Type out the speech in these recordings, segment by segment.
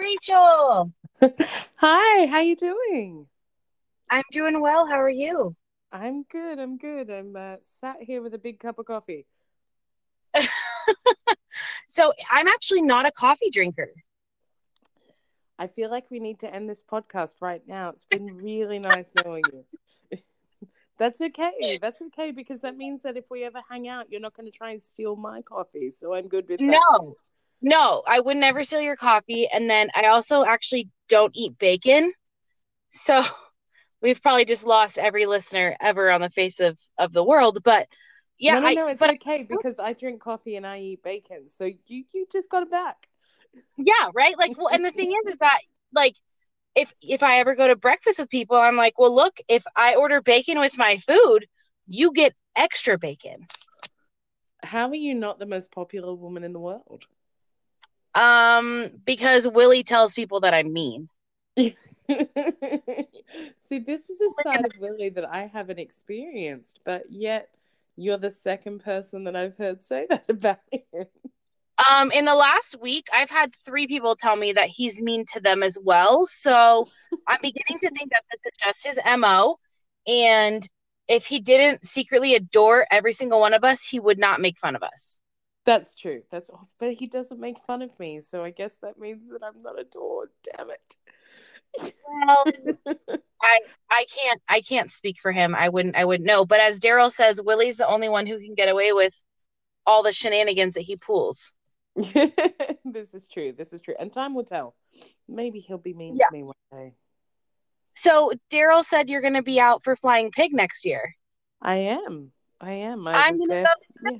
Rachel. Hi, how are you doing? I'm doing well. How are you? I'm good. I'm good. I'm uh, sat here with a big cup of coffee. so I'm actually not a coffee drinker. I feel like we need to end this podcast right now. It's been really nice knowing you. That's okay. That's okay because that means that if we ever hang out, you're not going to try and steal my coffee. So I'm good with that. No, no, I would never steal your coffee. And then I also actually don't eat bacon. So we've probably just lost every listener ever on the face of, of the world. But yeah, no, no, no I, it's but okay because I drink coffee and I eat bacon. So you you just got it back. yeah, right. Like, well, and the thing is, is that like if if I ever go to breakfast with people, I'm like, well, look, if I order bacon with my food, you get extra bacon. How are you not the most popular woman in the world? Um, because Willie tells people that I'm mean. See, this is a side of Willie that I haven't experienced, but yet you're the second person that I've heard say that about him. Um, in the last week, I've had three people tell me that he's mean to them as well. So I'm beginning to think that that's just his MO. And if he didn't secretly adore every single one of us, he would not make fun of us. That's true. That's but he doesn't make fun of me, so I guess that means that I'm not adored. Damn it. Well, I I can't I can't speak for him. I wouldn't I wouldn't know. But as Daryl says, Willie's the only one who can get away with all the shenanigans that he pulls. this is true. This is true. And time will tell. Maybe he'll be mean Yeah. to me one day. So Daryl said you're going to be out for Flying Pig next year. I am. I am. I I'm gonna there. go yeah.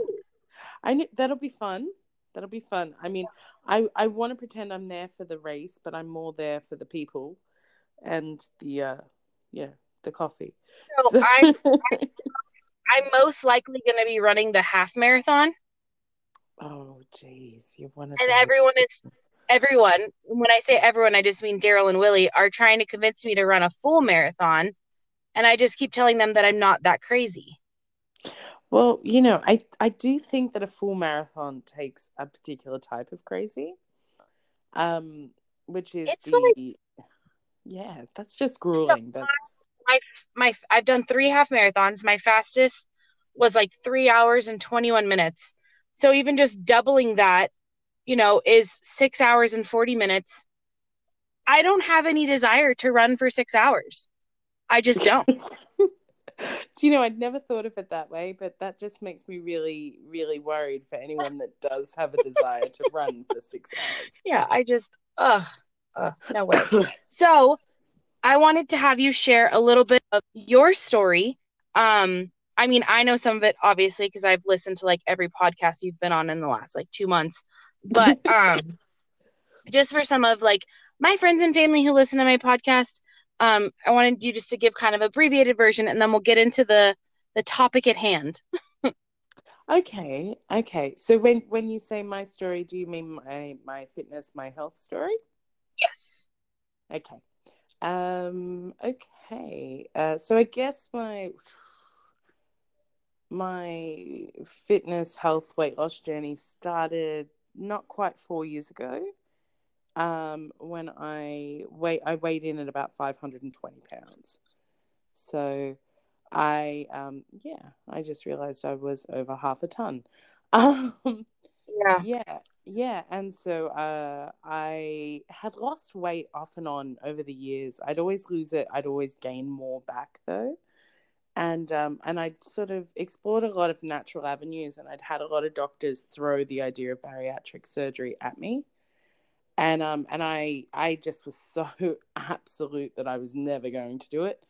I knew that'll be fun. That'll be fun. I mean, I I want to pretend I'm there for the race, but I'm more there for the people and the uh yeah, the coffee. So I'm I'm most likely going to be running the half marathon, oh jeez, you're one of and those. everyone is everyone. When I say everyone, I just mean Daryl and Willie are trying to convince me to run a full marathon, and I just keep telling them that I'm not that crazy. Well, you know, I I do think that a full marathon takes a particular type of crazy, um, which is It's the yeah, that's just grueling. That's my My I've done three half marathons. My fastest was like three hours and 21 minutes. So even just doubling that, you know, is six hours and 40 minutes. I don't have any desire to run for six hours. I just don't. Do you know, I'd never thought of it that way, but that just makes me really, really worried for anyone that does have a desire to run for six hours. yeah, I just, ugh, ugh, no way. So I wanted to have you share a little bit of your story. Um, I mean, I know some of it obviously because I've listened to like every podcast you've been on in the last like two months. But um just for some of like my friends and family who listen to my podcast, um, I wanted you just to give kind of abbreviated version and then we'll get into the the topic at hand. Okay, okay. So when when you say my story, do you mean my my fitness, my health story? Yes. Okay. Um okay. Uh so I guess my my fitness health weight loss journey started not quite 4 years ago. Um when I weigh I weighed in at about 520 pounds. So I um yeah, I just realized I was over half a ton. Um Yeah. yeah, yeah. And so uh, I had lost weight off and on over the years. I'd always lose it. I'd always gain more back though. And um, and I'd sort of explored a lot of natural avenues, and I'd had a lot of doctors throw the idea of bariatric surgery at me. And um and I I just was so absolute that I was never going to do it.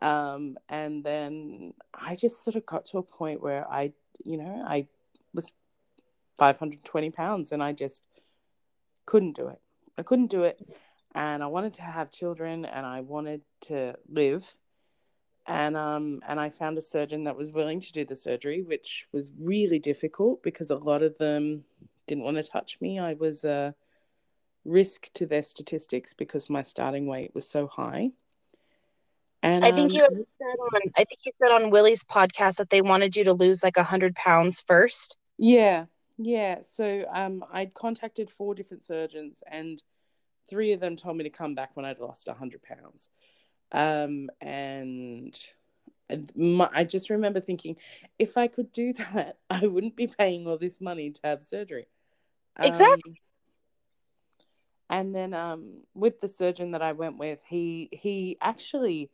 Um, and then I just sort of got to a point where I, you know, I was 520 pounds and I just couldn't do it. I couldn't do it. And I wanted to have children and I wanted to live. And um and I found a surgeon that was willing to do the surgery, which was really difficult because a lot of them didn't want to touch me. I was a risk to their statistics because my starting weight was so high. And I think um, you said on I think you said on Willie's podcast that they wanted you to lose like a hundred pounds first. Yeah, yeah. So um, I'd contacted four different surgeons, and three of them told me to come back when I'd lost a 100 pounds. Um, and my, I just remember thinking, if I could do that, I wouldn't be paying all this money to have surgery. Exactly. And then um, with the surgeon that I went with, he he actually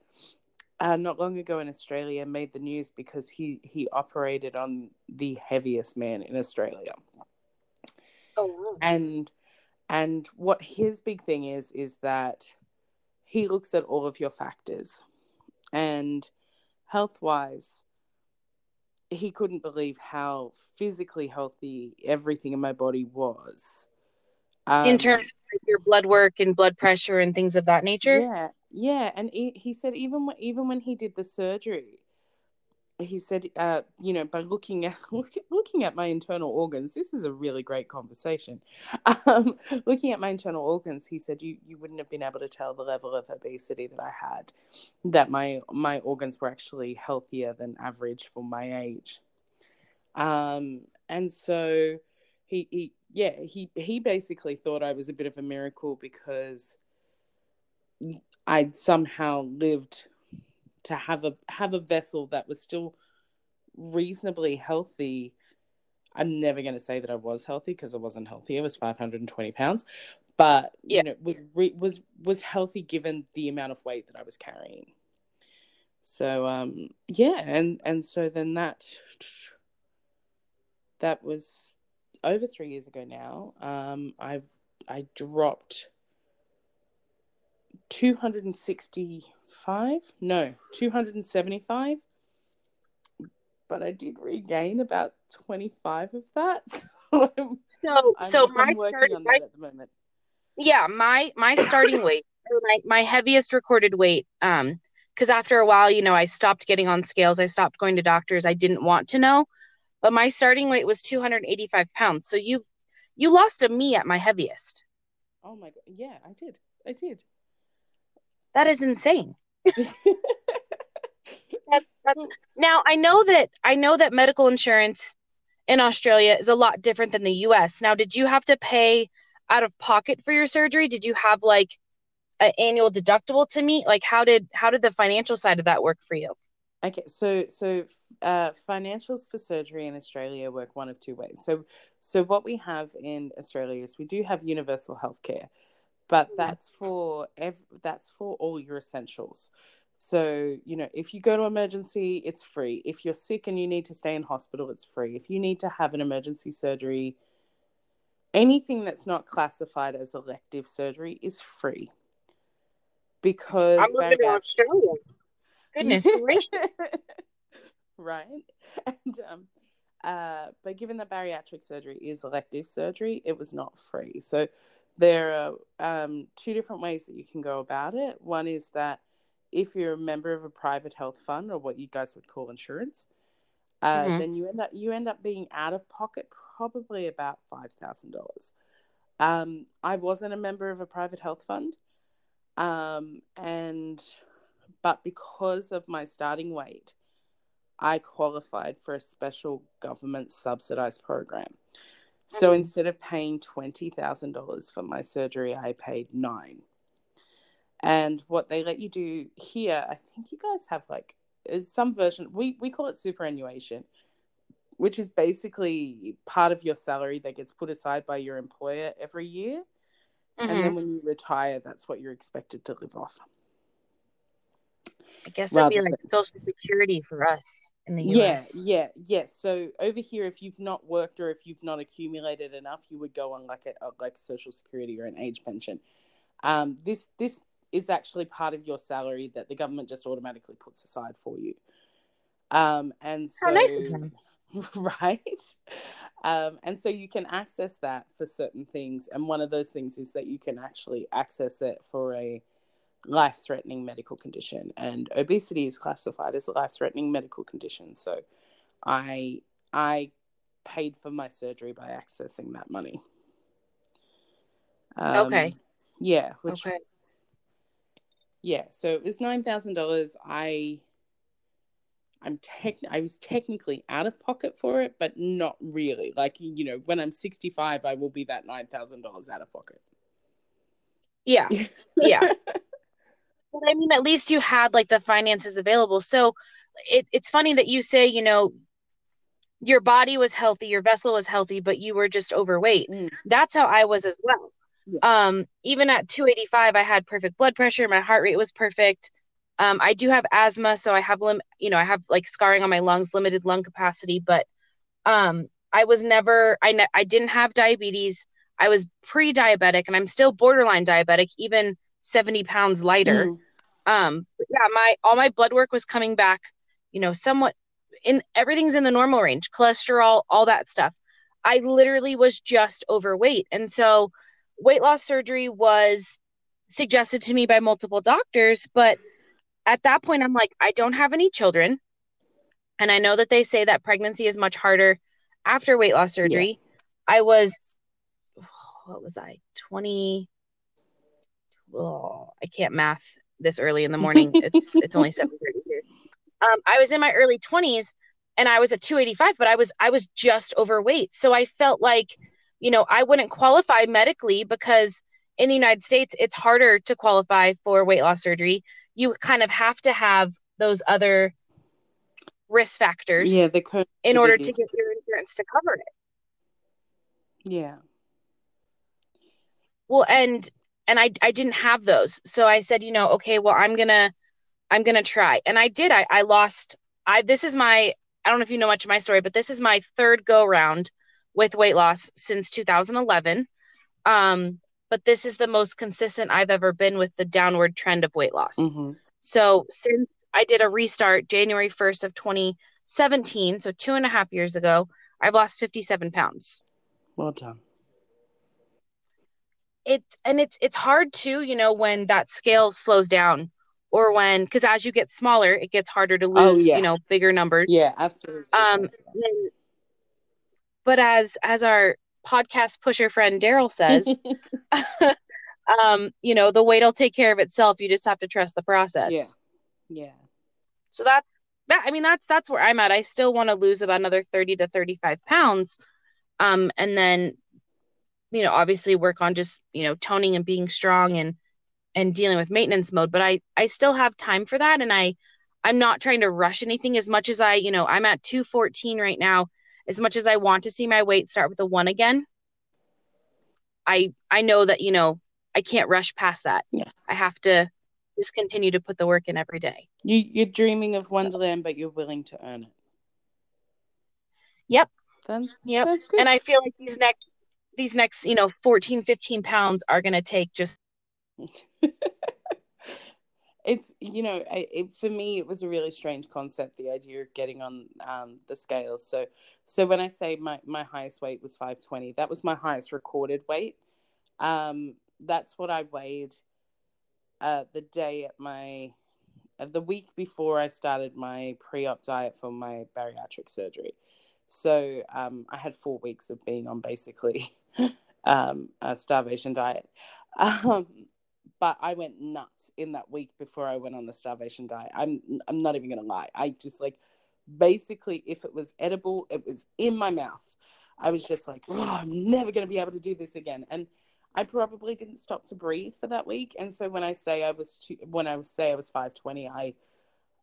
uh, not long ago in Australia made the news because he he operated on the heaviest man in Australia. Oh. And and what his big thing is is that he looks at all of your factors and health wise he couldn't believe how physically healthy everything in my body was in Um, terms of your blood work and blood pressure and things of that nature. Yeah, yeah, and he, he said even when, even when he did the surgery, he said, uh, you know, by looking at looking at my internal organs, this is a really great conversation. Um, looking at my internal organs, he said you you wouldn't have been able to tell the level of obesity that I had, that my my organs were actually healthier than average for my age. Um, and so he he yeah he he basically thought I was a bit of a miracle because I'd somehow lived to have a have a vessel that was still reasonably healthy. I'm never going to say that I was healthy because I wasn't healthy. I was 520 pounds, but Yeah. you know, was re- was was healthy given the amount of weight that I was carrying. So um, yeah, and and so then that that was over three years ago now. Um, I I dropped 265 no 275 but i did regain about 25 of that so I'm, So, I'm, so I'm my working on my, that at the moment yeah, my my starting weight, my my heaviest recorded weight, um, because after a while, you know, I stopped getting on scales. I stopped going to doctors. I didn't want to know, but my starting weight was 285 pounds. So you you lost a me at my heaviest. oh my god yeah i did i did That is insane. That's, now I know that I know that medical insurance in Australia is a lot different than the US. Now, did you have to pay out of pocket for your surgery? Did you have like an annual deductible to meet? Like how did how did the financial side of that work for you? Okay, so so uh, financials for surgery in Australia work one of two ways. So so what we have in Australia is we do have universal healthcare, but that's for ev- that's for all your essentials. So you know if you go to emergency, it's free. If you're sick and you need to stay in hospital, it's free. If you need to have an emergency surgery, anything that's not classified as elective surgery is free. Because I'm to bariatric- Australia. Goodness gracious. right and um uh but given that bariatric surgery is elective surgery it was not free so there are um two different ways that you can go about it one is that if you're a member of a private health fund or what you guys would call insurance uh Mhm. then you end up you end up being out of pocket probably about five thousand dollars um i wasn't a member of a private health fund um and but because of my starting weight, I qualified for a special government subsidized program. So Mhm. instead of paying $20,000 for my surgery, I paid nine. And what they let you do here, I think you guys have like is some version, we, we call it superannuation, which is basically part of your salary that gets put aside by your employer every year. And Mhm. then when you retire, that's what you're expected to live off. I guess that'd be like social security for us in the Yeah, US. yeah, yeah. So over here, if you've not worked or if you've not accumulated enough, you would go on like a, like social security or an age pension. Um, this this is actually part of your salary that the government just automatically puts aside for you. Um, and so nice right, um, and so you can access that for certain things. And one of those things is that you can actually access it for a life threatening medical condition and obesity is classified as a life threatening medical condition so i i paid for my surgery by accessing that money um, Okay. yeah which Okay. yeah so it was $9000 i i'm tech i was technically out of pocket for it but not really like you know when i'm 65 i will be that $9000 out of pocket Yeah. Yeah. But I mean, at least you had like the finances available. So it, it's funny that you say, you know, your body was healthy, your vessel was healthy, but you were just overweight. Mm. That's how I was as well. Yeah. Um, even at 285, I had perfect blood pressure, my heart rate was perfect. Um, I do have asthma, so I have lim- you know, I have like scarring on my lungs, limited lung capacity, but um, I was never, I ne- I didn't have diabetes. I was pre-diabetic, and I'm still borderline diabetic, even 70 pounds lighter. Mm. Um, yeah, my all my blood work was coming back, you know, somewhat in everything's in the normal range, cholesterol, all that stuff. I literally was just overweight, and so weight loss surgery was suggested to me by multiple doctors, but at that point I'm like I don't have any children. And I know that they say that pregnancy is much harder after weight loss surgery. I was what was I? 20 oh, I can't math this early in the morning. It's it's only 7:30 here. Um I was in my early 20s and I was at 285, but I was I was just overweight. So I felt like, you know, I wouldn't qualify medically because in the United States it's harder to qualify for weight loss surgery. You kind of have to have those other risk factors Yeah, the co- in order to get your insurance to cover it. Yeah. Well, and and I I didn't have those. So I said, you know, okay, well, I'm going to I'm to try. And I did. I I lost I this is my I don't know if you know much of my story, but this is my third go round with weight loss since 2011. Um but this is the most consistent I've ever been with the downward trend of weight loss. hmm So since I did a restart January 1st of 2017, so two and a half years ago, I've lost 57 pounds. Well done. It's and it's it's hard too, you know, when that scale slows down or when because as you get smaller, it gets harder to Oh, lose, yeah. you know, bigger numbers. Yeah, absolutely. Um, And- but as as our podcast pusher friend Daryl says, um, you know, the weight will take care of itself. You just have to trust the process. Yeah. yeah. So that that I mean that's that's where I'm at. I still want to lose about another 30 to 35 pounds. Um and then you know obviously work on just, you know, toning and being strong and and dealing with maintenance mode, but I I still have time for that and I I'm not trying to rush anything as much as I, you know, I'm at 214 right now. As much as I want to see my weight start with a 1 again, I I know that, you know, I can't rush past that. Yeah. I have to just continue to put the work in every day. You you're dreaming of Wonderland, but you're willing to earn it. Yep. That's, Yep. that's good. and I feel like these next these next you know 14 15 pounds are going to take just it's you know I, it, for me it was a really strange concept the idea of getting on um, the scales. So so when i say my, my highest weight was 520 that was my highest recorded weight. Um, that's what i weighed uh, the day at my uh, the week before i started my pre-op diet for my bariatric surgery so um, i had four weeks of being on basically um, a starvation diet um, but I went nuts in that week before I went on the starvation diet. I'm I'm not even gonna lie. I just like basically if it was edible, it was in my mouth. I was just like, oh, I'm never gonna be able to do this again. And I probably didn't stop to breathe for that week. And so when I say I was two, when I say I was 520, I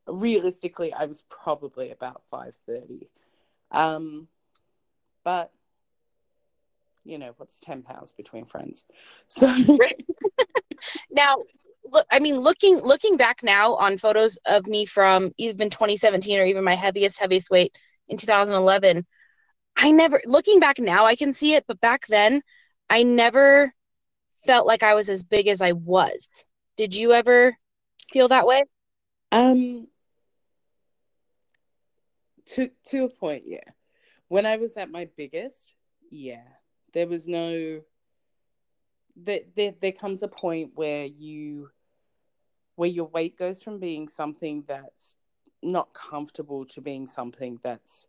realistically I was probably about 530. Um, but you know what's 10 pounds between friends? So now look i mean looking looking back now on photos of me from even 2017 or even my heaviest heaviest weight in 2011 i never looking back now i can see it but back then i never felt like i was as big as i was. Did you ever feel that way? Um, to to a point, yeah. When I was at my biggest, yeah, there was no. There, there, there comes a point where you, where your weight goes from being something that's not comfortable to being something that's,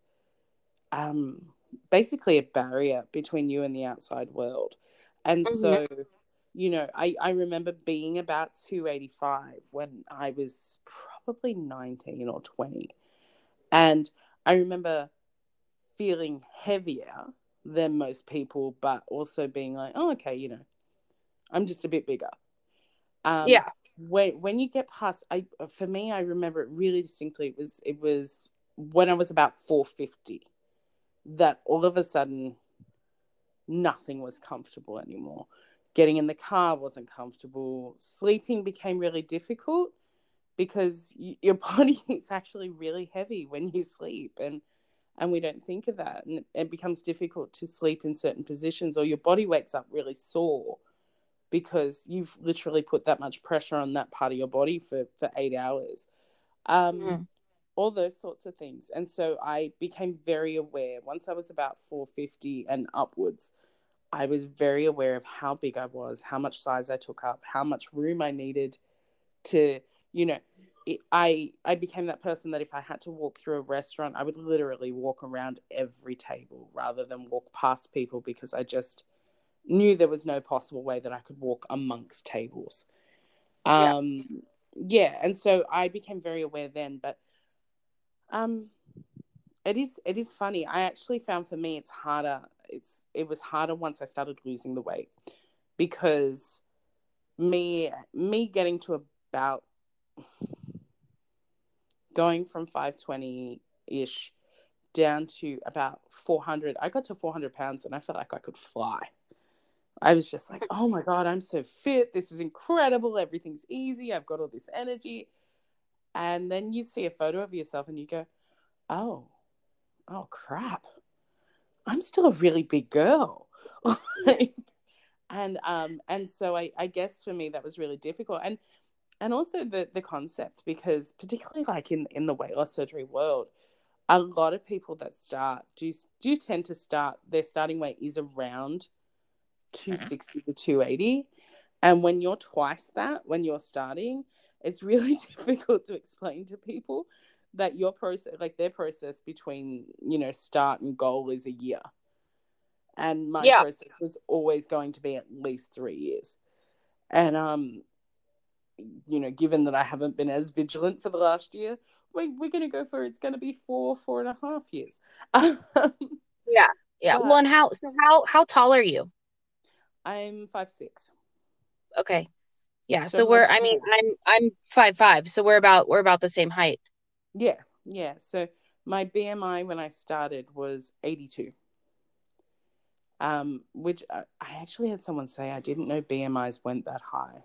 um, basically a barrier between you and the outside world, and Mhm. so you know, I, I remember being about 285 when I was probably 19 or 20. And I remember feeling heavier than most people, but also being like, oh, okay, you know, I'm just a bit bigger. Um, yeah. When when you get past, I for me, I remember it really distinctly. It was it was when I was about four fifty that all of a sudden nothing was comfortable anymore. Getting in the car wasn't comfortable. Sleeping became really difficult because your body is actually really heavy when you sleep and and we don't think of that and it becomes difficult to sleep in certain positions or your body wakes up really sore because you've literally put that much pressure on that part of your body for for 8 hours um Mhm. all those sorts of things and so i became very aware once i was about 450 and upwards i was very aware of how big i was how much size i took up how much room i needed to you know it, i i became that person that if i had to walk through a restaurant i would literally walk around every table rather than walk past people because i just knew there was no possible way that i could walk amongst tables Yeah. um yeah and so i became very aware then but um it is it is funny i actually found for me it's harder it's it was harder once i started losing the weight because me me getting to about going from 520 ish down to about 400 i got to 400 pounds and i felt like i could fly. I was just like oh my god i'm so fit. This is incredible. Everything's easy. I've got all this energy. And then you see a photo of yourself and you go oh oh crap. I'm still a really big girl. Like, and um and so I, I guess for me that was really difficult. And and also the the concept because particularly like in in the weight loss surgery world a lot of people that start do do tend to start their starting weight is around 260 to 280 and when you're twice that when you're starting it's really difficult to explain to people that your process like their process between you know start and goal is a year. And my Yeah. process was always going to be at least three years. And um you know given that i haven't been as vigilant for the last year we, we're going to go for it's going to be four four and a half years Yeah. Yeah. But- well, and how so how how tall are you? i'm five six Okay. Yeah. So So, we're I mean, I'm I'm five five, so we're about we're about the same height. yeah yeah so my bmi when i started was 82 um which I, I actually had someone say i didn't know bmis went that high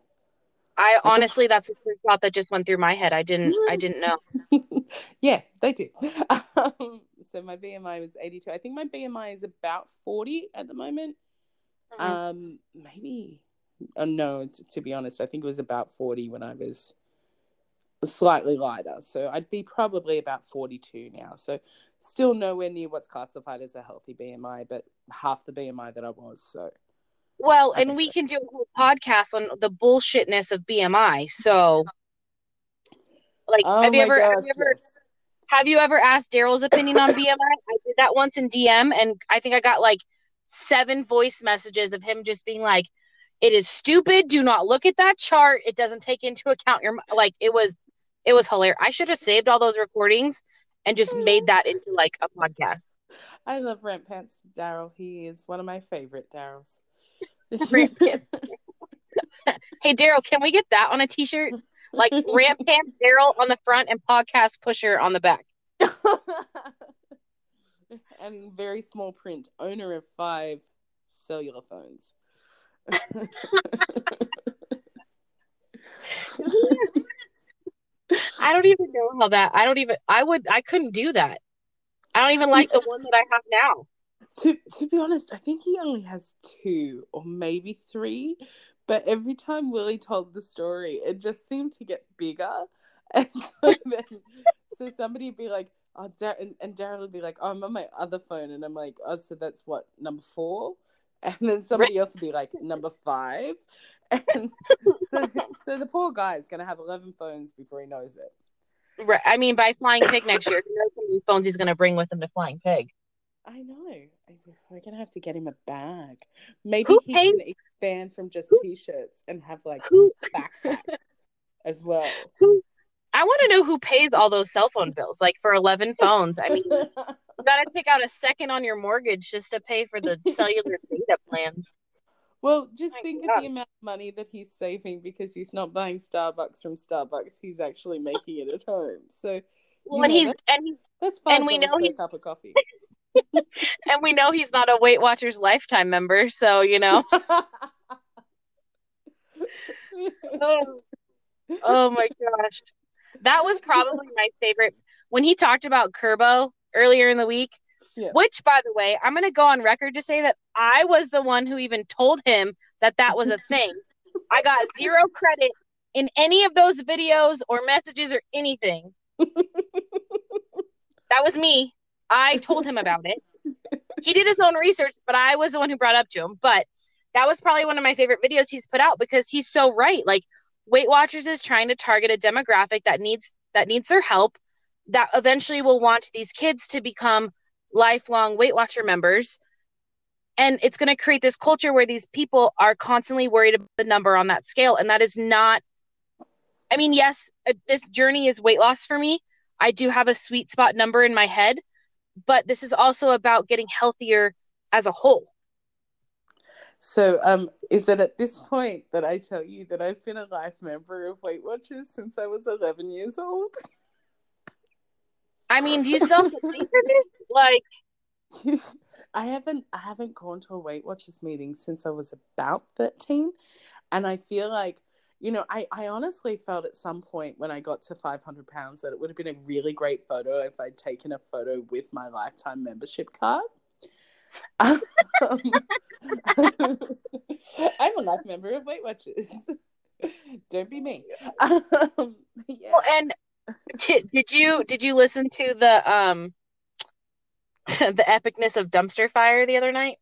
I honestly that's the first thought that just went through my head. I didn't I didn't know. yeah, they do. Um, so my BMI was 82. I think my BMI is about 40 at the moment. Mhm. Um, maybe. Oh, no, t- to be honest, I think it was about 40 when I was slightly lighter. So I'd be probably about 42 now. So still nowhere near what's classified as a healthy BMI, but half the BMI that I was. So Well, and we can do a whole podcast on the bullshitness of BMI. So like oh have you ever have you ever yes. have you ever asked Daryl's opinion on BMI? I did that once in DM and I think I got like seven voice messages of him just being like, It is stupid. Do not look at that chart. It doesn't take into account your like it was it was hilarious. I should have saved all those recordings and just made that into like a podcast. I love Rant Pants Daryl. He is one of my favorite Daryls. Hey Daryl, can we get that on a t-shirt? Like Rampant Daryl on the front and podcast pusher on the back. and very small print, owner of five cellular phones. I don't even know how that I don't even I would I couldn't do that. I don't even like the one that I have now. To to be honest, I think he only has two or maybe three. But every time Willie told the story, it just seemed to get bigger. And so then, so somebody would be like, "Oh, Dar-, and, and Daryl would be like, "Oh, I'm on my other phone," and I'm like, "Oh, so that's what number four? And then somebody else would be like, "Number five. And so, so the poor guy is gonna have eleven phones before he knows it. Right. I mean by Flying Pig next year, he knows how many phones he's gonna bring with him to Flying Pig. I know. We're gonna have to get him a bag. Maybe Who he paid- can expand from just Who- t-shirts and have like Who backpacks as well. I want to know who pays all those cell phone bills, like for eleven phones. I mean, you gotta take out a second on your mortgage just to pay for the cellular data plans. Well, just My think God. of the amount of money that he's saving because he's not buying Starbucks from Starbucks. He's actually making it at home. So Well, and know, he that's- and that's five And we know he's a cup of coffee. and we know he's not a Weight Watchers lifetime member, so you know. oh, oh my gosh. That was probably my favorite when he talked about Kurbo earlier in the week. Yeah. Which, by the way, I'm going to go on record to say that I was the one who even told him that that was a thing. I got zero credit in any of those videos or messages or anything. That was me. I told him about it. He did his own research, but I was the one who brought up to him. But that was probably one of my favorite videos he's put out because he's so right. Like Weight Watchers is trying to target a demographic that needs that needs their help that eventually will want these kids to become lifelong Weight Watcher members. And it's going to create this culture where these people are constantly worried about the number on that scale. And that is not, I mean, yes, uh, this journey is weight loss for me. I do have a sweet spot number in my head, but this is also about getting healthier as a whole. So, um, is it at this point that I tell you that I've been a life member of Weight Watchers since I was 11 years old? I mean, do you still to it? Like, I haven't I haven't gone to a Weight Watchers meeting since I was about 13 and I feel like you know I, I honestly felt at some point when I got to 500 pounds that it would have been a really great photo if I'd taken a photo with my lifetime membership card. Um, I'm a life member of Weight Watchers. Don't be me. Um, yeah. well, and did, did you did you listen to the um the epicness of dumpster fire the other night?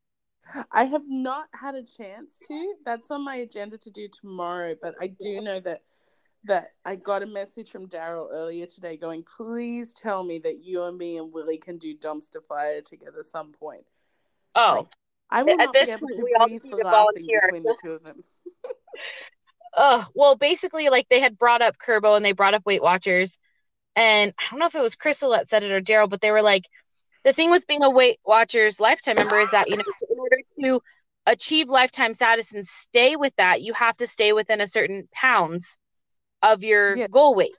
I have not had a chance to. That's on my agenda to do tomorrow, but I do know that that I got a message from Daryl earlier today going, please tell me that you and me and Willie can do dumpster fire together some point. Oh, I will At not this be able point, to we all need for to volunteer. between the two of them. uh, well, basically, like they had brought up Kurbo and they brought up Weight Watchers, and I don't know if it was Crystal that said it or Daryl, but they were like, the thing with being a Weight Watchers lifetime member is that you know, in order to achieve lifetime status and stay with that, you have to stay within a certain pounds of your Yes. goal weight.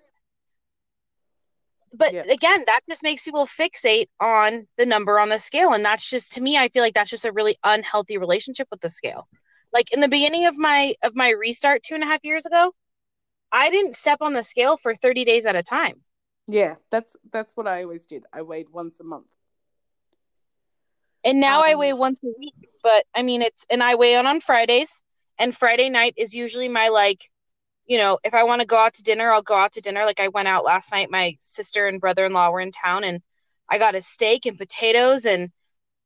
But Yeah. again, that just makes people fixate on the number on the scale. And that's just to me, I feel like that's just a really unhealthy relationship with the scale. Like in the beginning of my of my restart two and a half years ago, I didn't step on the scale for 30 days at a time. Yeah, that's that's what I always did. I weighed once a month. And now I Um, weigh once a week. But I mean it's and I weigh on on Fridays. And Friday night is usually my like, you know, if I want to go out to dinner, I'll go out to dinner. Like I went out last night, my sister and brother in law were in town and I got a steak and potatoes and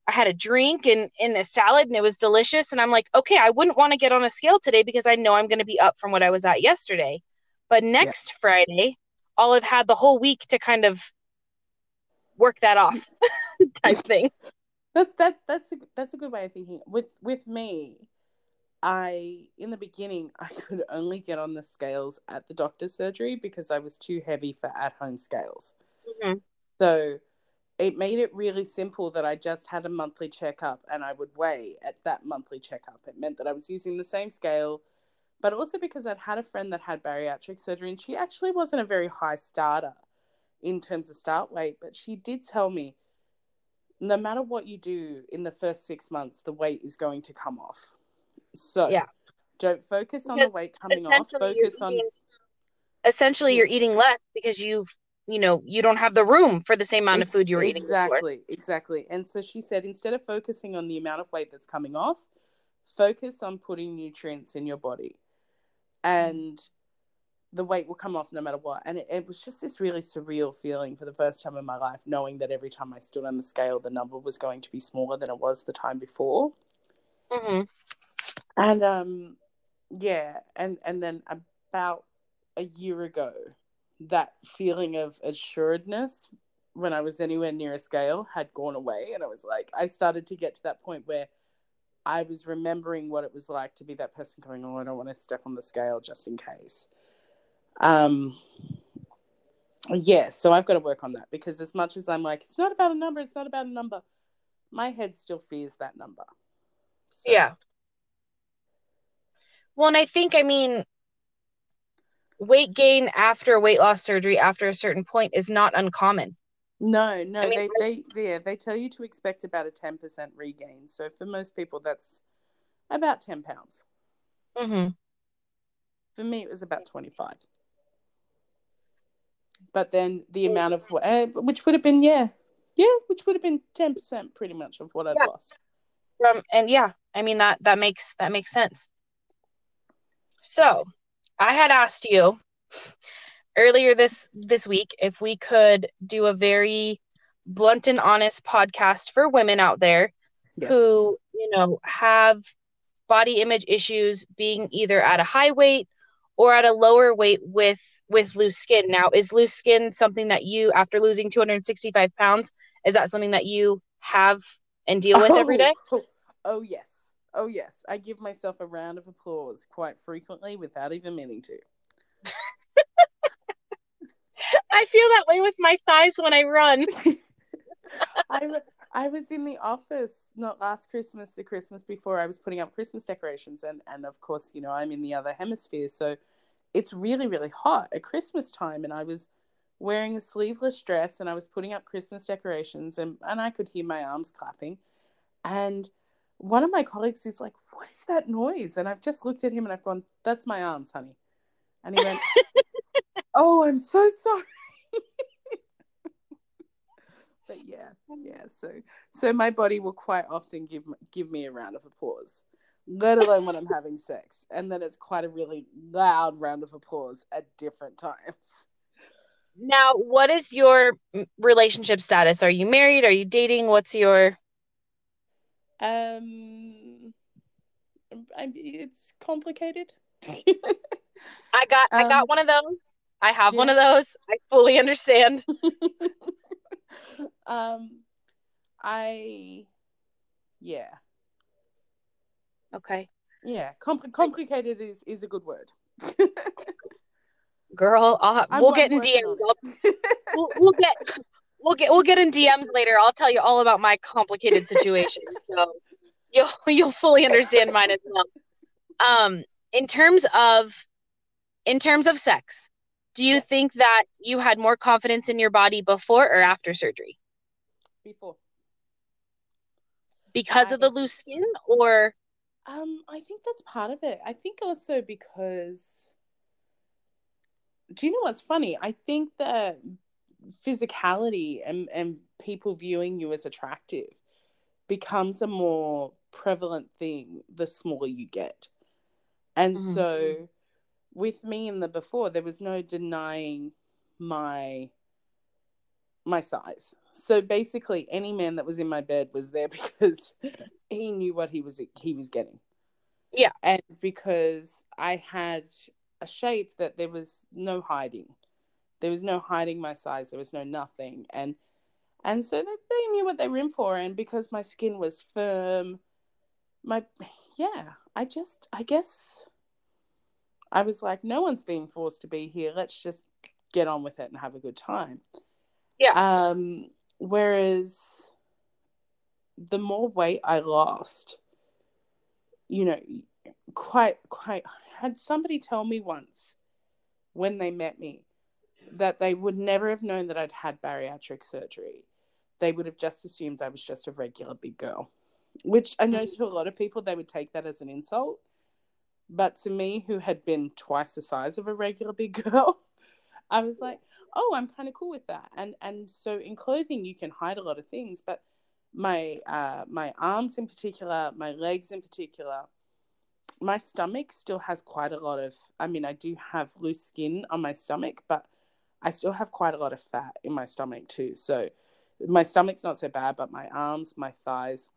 I had a drink and, and a salad and it was delicious. And I'm like, okay, I wouldn't want to get on a scale today because I know I'm going to be up from what I was at yesterday. But next Friday, I'll have had the whole week to kind of work that off type thing. That that that's a that's a good way of thinking. With with me, I in the beginning I could only get on the scales at the doctor's surgery because I was too heavy for at home scales. Mhm. So it made it really simple that I just had a monthly checkup and I would weigh at that monthly checkup. It meant that I was using the same scale, but also because I'd had a friend that had bariatric surgery and she actually wasn't a very high starter in terms of start weight, but she did tell me no matter what you do in the first six months, the weight is going to come off. So Yeah. don't focus on the weight coming off. You're Focus on essentially you're eating less because you've you know you don't have the room for the same amount of food you were eating before. Exactly, exactly. And so she said instead of focusing on the amount of weight that's coming off, focus on putting nutrients in your body. And the weight will come off no matter what. And it, it was just this really surreal feeling for the first time in my life, knowing that every time I stood on the scale, the number was going to be smaller than it was the time before. Mhm. And um yeah, and and then about a year ago, that feeling of assuredness when I was anywhere near a scale had gone away and I was like I started to get to that point where I was remembering what it was like to be that person going, Oh, I don't want to step on the scale just in case. Um yeah, so I've got to work on that because as much as I'm like, it's not about a number, it's not about a number, my head still fears that number. So- Yeah. Well, and I think, I mean, weight gain after weight loss surgery after a certain point is not uncommon. No, no, I mean, they, they, yeah, they tell you to expect about a 10% regain. So for most people, that's about 10 pounds. hmm For me, it was about 25. But then the amount of, uh, which would have been, yeah, yeah, which would have been 10% pretty much of what I've Yeah. lost. From and yeah, I mean that that makes that makes sense. So, I had asked you earlier this this week if we could do a very blunt and honest podcast for women out there Yes. who, you know, have body image issues being either at a high weight or at a lower weight with with loose skin. Now, is loose skin something that you after losing 265 pounds, is that something that you have and deal with every day? Oh, oh, yes. Oh, yes. I give myself a round of applause quite frequently without even meaning to. I feel that way with my thighs when I run. I, I was in the office not last Christmas, the Christmas before. I was putting up Christmas decorations, and and of course, you know, I'm in the other hemisphere, so it's really really hot at Christmas time, and I was wearing a sleeveless dress, and I was putting up Christmas decorations, and and I could hear my arms clapping, and one of my colleagues is like, "What is that noise?" And I've just looked at him, and I've gone, "That's my arms, honey," and he went, "Oh, I'm so sorry." But yeah, yeah. So, so my body will quite often give give me a round of applause, let alone when I'm having sex, and then it's quite a really loud round of applause at different times. Now, what is your relationship status? Are you married? Are you dating? What's your Um, I, it's complicated. I got I got Um, one of those. I have one of those. I fully understand. um, I, yeah, Okay. yeah. Compl- complicated is is a good word. Girl, I'll we'll get in DMs. We'll, we'll get we'll get we'll get in DMs later. I'll tell you all about my complicated situation. So you'll you'll fully understand mine as well. Um, in terms of in terms of sex, do you Yes. think that you had more confidence in your body before or after surgery? Before. Because I of the loose skin or Um, I think that's part of it. I think also because do you know what's funny? I think that physicality and, and people viewing you as attractive becomes a more prevalent thing the smaller you get. And Mhm. so with me in the before, there was no denying my my size. So basically any man that was in my bed was there because he knew what he was he was getting. Yeah. And because I had a shape that there was no hiding. There was no hiding my size. There was no nothing. And and so they, they knew what they were in for. And because my skin was firm, my yeah, I just I guess I was like, no one's being forced to be here. Let's just get on with it and have a good time. Yeah. Um, whereas the more weight I lost, you know, quite quite had somebody tell me once when they met me that they would never have known that I'd had bariatric surgery. They would have just assumed I was just a regular big girl, which I know to a lot of people they would take that as an insult. But to me, who had been twice the size of a regular big girl, I was like, oh, I'm kind of cool with that. And and so in clothing, you can hide a lot of things, but my uh, my arms in particular, my legs in particular, my stomach still has quite a lot of. I mean, I do have loose skin on my stomach, but I still have quite a lot of fat in my stomach too. So my stomach's not so bad, but my arms, my thighs,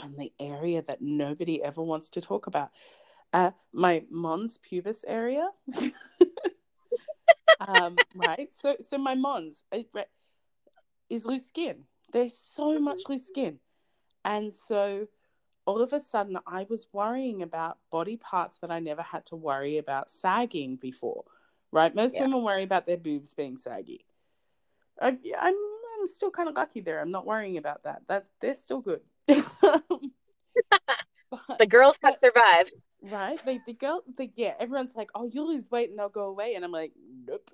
and the area that nobody ever wants to talk about, uh, my mons pubis area. um, right. So so my mons is loose skin. There's so much loose skin, and so all of a sudden I was worrying about body parts that I never had to worry about sagging before. Right. Most Yeah. women worry about their boobs being saggy. I, I'm I'm still kind of lucky there. I'm not worrying about that. That they're still good. But- the girls have survived. Right? Like the girl, the yeah, everyone's like, "Oh, you lose weight and they'll go away," and I'm like, "Nope."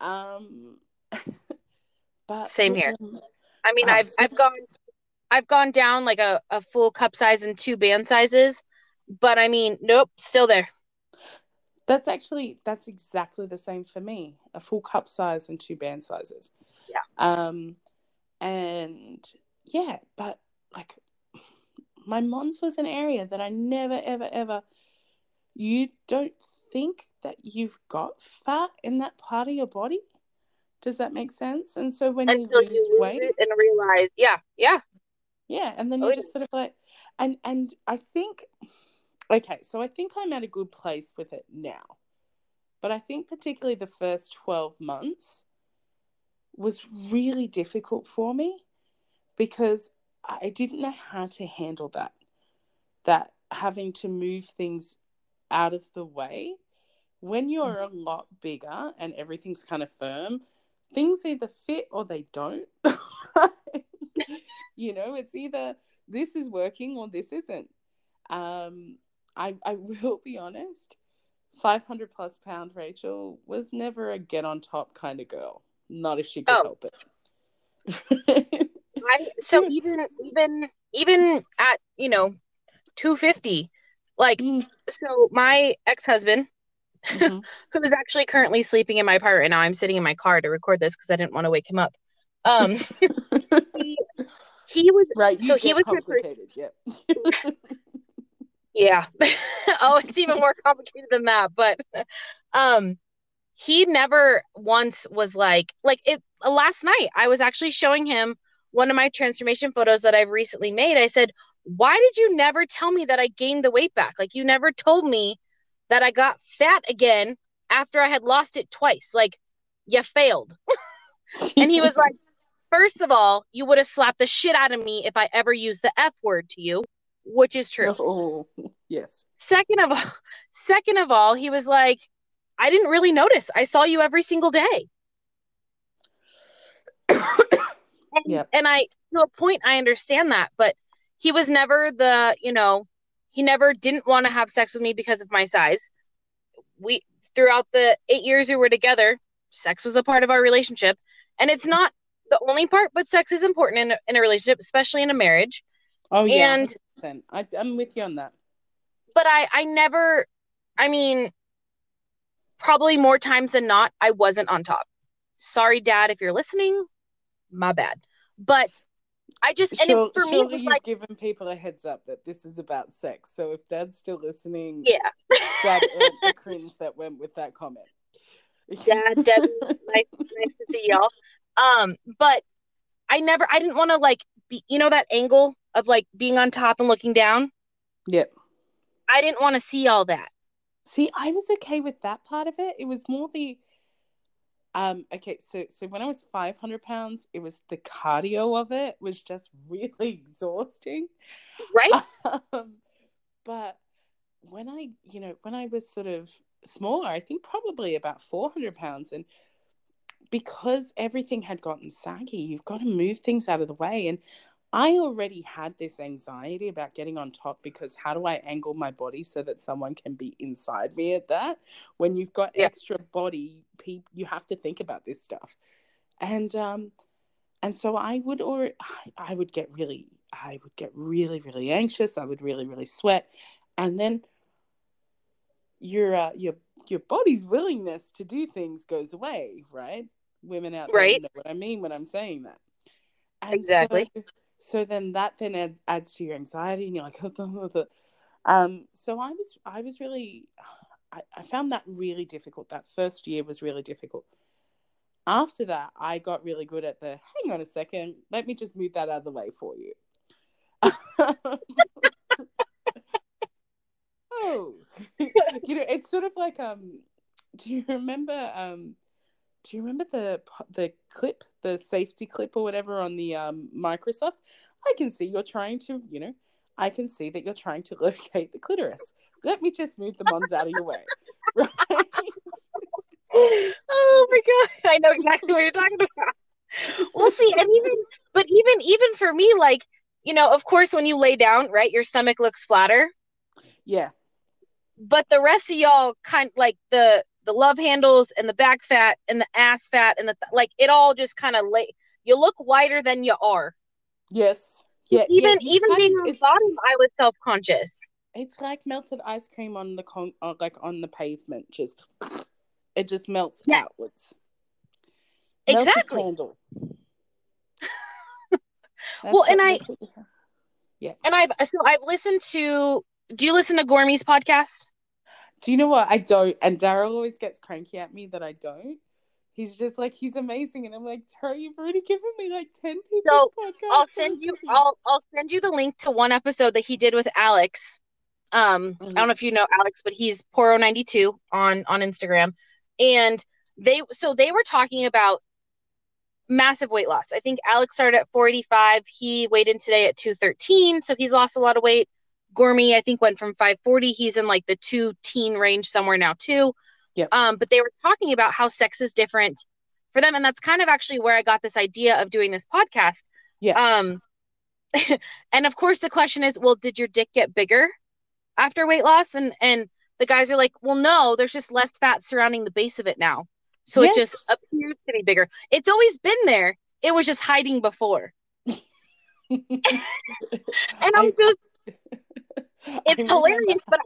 Um, but Same here. um, I mean, um, I've I've gone I've gone down like a, a full cup size and two band sizes, but I mean, nope, still there. That's actually that's exactly the same for me. A full cup size and two band sizes. Yeah. Um and yeah, but like my mons was an area that I never ever ever you don't think that you've got fat in that part of your body? Does that make sense? And so when Until you lose you lose weight, and realize, yeah, yeah, yeah, and then Oh, you're yeah. just sort of like, and and I think, okay, so I think I'm at a good place with it now, but I think particularly the first twelve months was really difficult for me because I didn't know how to handle that, that having to move things out of the way. When you're a lot bigger and everything's kind of firm, things either fit or they don't. you know, it's either this is working or this isn't. Um, I I will be honest, five hundred plus pound Rachel was never a get on top kind of girl. Not if she could Oh. help it. I so even even even at you know 250 like Mm, so my ex-husband mhm. who is actually currently sleeping in my apartment now i'm sitting in my car to record this because i didn't want to wake him up. Um he, he was right, So he was complicated, yeah. yeah. Oh it's even more complicated than that but um he never once was like like it last night i was actually showing him one of my transformation photos that i've recently made i said why did you never tell me that i gained the weight back? Like you never told me that i got fat again after i had lost it twice. Like you failed. And he was like first of all you would have slapped the shit out of me if i ever used the f word to you which is true. Oh, yes. second of all second of all he was like i didn't really notice. I saw you every single day and, Yep. and i to a point i understand that but he was never the you know he never didn't want to have sex with me because of my size we throughout the eight years we were together sex was a part of our relationship and it's not the only part but sex is important in a, in a relationship especially in a marriage Oh, yeah. And- 100%. I, I'm with you on that. but I I never I mean probably more times than not I wasn't on top. Sorry dad if you're listening. My bad. But I just and Sure, it, for me it you've like given people a heads up that this is about sex. So if Dad's still listening, yeah. Dad earned the cringe that went with that comment. Yeah, Dad, nice, nice to see y'all. Um, but I never I didn't want to like be you know that angle of like being on top and looking down? Yep. I didn't want to see all that. See, I was okay with that part of it. It was more the um okay, so so when I was 500 pounds, it was the cardio of it was just really exhausting. Right? um, but when I, you know, when I was sort of smaller, I think probably about 400 pounds, and because everything had gotten saggy, you've got to move things out of the way. And I already had this anxiety about getting on top because how do I angle my body so that someone can be inside me at that? When you've got Yeah. extra body, you have to think about this stuff. And um, and so I would or I would get really I would get really really anxious. I would really really sweat, and then your uh, your your body's willingness to do things goes away, right? Women out there Right. know what I mean when I'm saying that. And Exactly. So, so then that then adds, adds to your anxiety, and you're like, um. So I was I was really I, I found that really difficult. That first year was really difficult. After that, I got really good at the hang on a second, let me just move that out of the way for you. oh, you know, it's sort of like um. Do you remember um? Do you remember the the clip, the safety clip or whatever on the um Microsoft? I can see you're trying to, you know, I can see that you're trying to locate the clitoris. Let me just move the mons out of your way, right? oh my god i know exactly what you're talking about well see and even but even even for me like you know of course when you lay down right your stomach looks flatter Yeah, but the rest of y'all kind like the the love handles and the back fat and the ass fat and the like it all just kind of lay you look whiter than you are Yes. Yeah. even yeah, even being of- on the bottom i was self-conscious it's like melted ice cream on the con uh, like on the pavement. Just it just melts Yeah. outwards. Melted exactly candle. Well, and I- that's what we have. and i've so i've listened to do you listen to gormy's podcast Do you know what? I don't. And Daryl always gets cranky at me that I don't. He's just like, he's amazing. And I'm like, Tara, you've already given me like 10 people. So. I'll send you. I'll I'll send you the link to one episode that he did with Alex. Um I Mhm. don't know if you know Alex, but he's Poro92 on on Instagram. And they so they were talking about massive weight loss. I think Alex started at 485. He weighed in today at 213, so he's lost a lot of weight. Gormy, I think, went from 540. He's in like the two teen range somewhere now too. Yep. Um, but they were talking about how sex is different for them, and that's kind of actually where I got this idea of doing this podcast. Yeah. Um, and of course the question is, well, did your dick get bigger after weight loss? And and the guys are like, well, no, there's just less fat surrounding the base of it now, so Yes. it just appears to be bigger. It's always been there. It was just hiding before. And I'm just, it's hilarious, but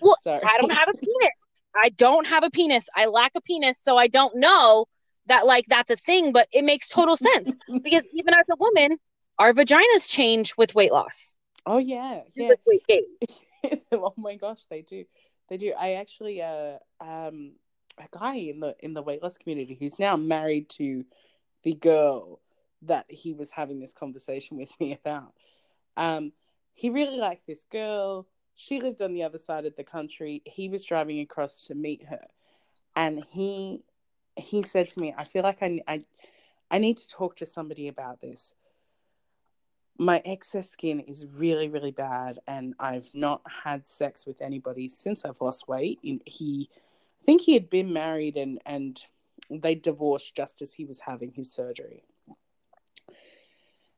Well, Sorry. I don't have a penis. I don't have a penis. I lack a penis, so I don't know that like that's a thing, but it makes total sense because even as a woman, our vaginas change with weight loss. Oh yeah, yeah. Weight gain. oh my gosh, they do. They do. I actually uh um a guy in the in the weight loss community who's now married to the girl that he was having this conversation with me about. Um he really liked this girl. She lived on the other side of the country. He was driving across to meet her. And he he said to me, I feel like I I I need to talk to somebody about this my excess skin is really really bad and i've not had sex with anybody since i've lost weight he i think he had been married and and they divorced just as he was having his surgery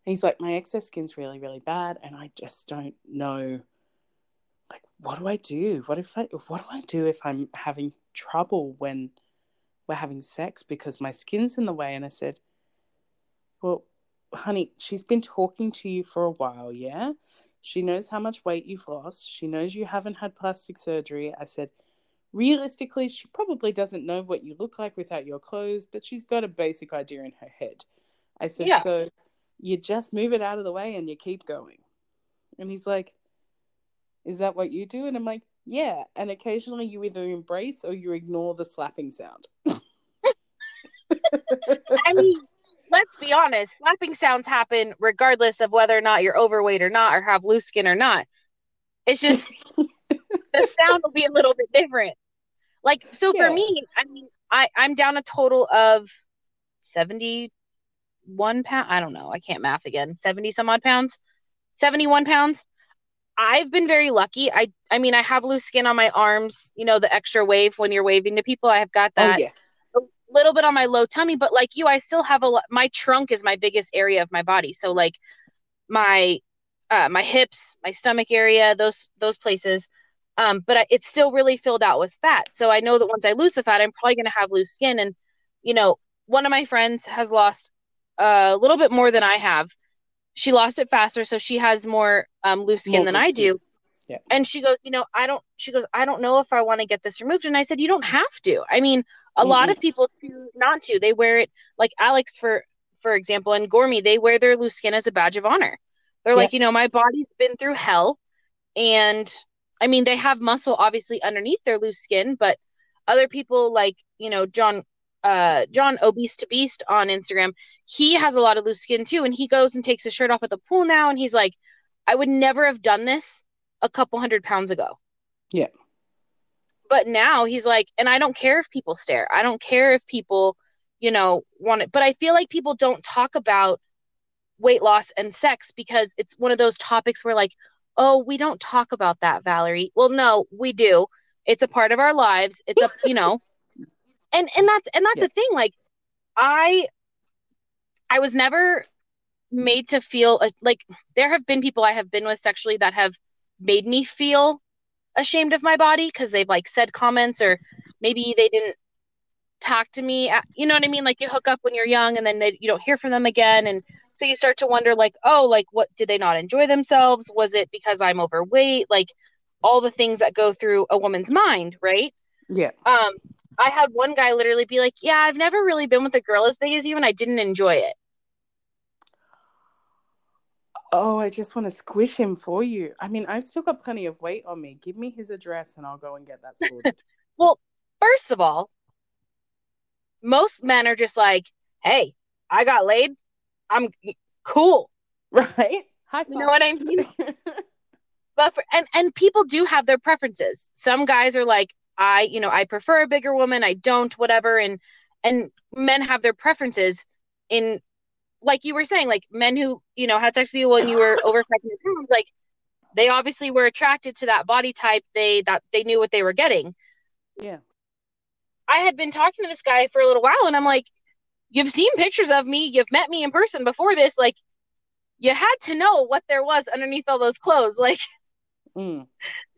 and he's like my excess skin's really really bad and i just don't know like what do i do what if i what do i do if i'm having trouble when we're having sex because my skin's in the way and i said well honey, she's been talking to you for a while, yeah? She knows how much weight you've lost. She knows you haven't had plastic surgery. I said, realistically, she probably doesn't know what you look like without your clothes, but she's got a basic idea in her head. I said, Yeah. so you just move it out of the way and you keep going. And he's like, is that what you do? And I'm like, yeah. And occasionally you either embrace or you ignore the slapping sound. I mean, let's be honest, slapping sounds happen regardless of whether or not you're overweight or not, or have loose skin or not. It's just the sound will be a little bit different. Like, so for me, I mean, I, I'm down a total of 71 pounds. I don't know. I can't math again. 70 some odd pounds, 71 pounds. I've been very lucky. I, I mean, I have loose skin on my arms, you know, the extra wave when you're waving to people. I have got that. oh, that yeah. a little bit on my low tummy, but like you, I still have a lot. My trunk is my biggest area of my body. So like my uh, my hips, my stomach area, those those places. Um, but I, it's still really filled out with fat. So I know that once I lose the fat, I'm probably going to have loose skin. And you know, one of my friends has lost a little bit more than I have. She lost it faster, so she has more um, loose skin More than loose I skin. do. Yeah. And she goes, you know, I don't. She goes, I don't know if I want to get this removed. And I said, you don't have to. I mean, a lot Mm-mm. of people choose not to. They wear it like Alex, for for example, and Gormy. They wear their loose skin as a badge of honor. They're like, you know, my body's been through hell, and I mean, they have muscle obviously underneath their loose skin, but other people like you know John, uh, John Obese to Beast on Instagram, he has a lot of loose skin too, and he goes and takes his shirt off at the pool now, and he's like, I would never have done this a couple hundred pounds ago. Yeah. But now he's like, and I don't care if people stare. I don't care if people, you know, want it. But I feel like people don't talk about weight loss and sex because it's one of those topics where like, oh, we don't talk about that, Valerie. Well, no, we do. It's a part of our lives. It's a, you know, and and that's and that's Yeah. the thing. Like, I, I was never made to feel a, like there have been people I have been with sexually that have made me feel ashamed of my body because they've like said comments or maybe they didn't talk to me. You know what I mean? Like you hook up when you're young and then they, you don't hear from them again. And so you start to wonder, like, oh, like what did they not enjoy themselves? Was it because I'm overweight? Like all the things that go through a woman's mind, right? Yeah. Um, I had one guy literally be like, Yeah, I've never really been with a girl as big as you and I didn't enjoy it. Oh, I just want to squish him for you. I mean, I've still got plenty of weight on me. Give me his address and I'll go and get that sorted. well, first of all, most men are just like, hey, I got laid. I'm cool. Right? High five. You know what I mean? but for, and and people do have their preferences. Some guys are like, I, you know, I prefer a bigger woman. I don't, whatever. And and men have their preferences in like you were saying, like men who, you know, had sex with you when you were over 500 pounds, like they obviously were attracted to that body type. They that they knew what they were getting. Yeah. I had been talking to this guy for a little while and I'm like, you've seen pictures of me, you've met me in person before this, like you had to know what there was underneath all those clothes. Like mm.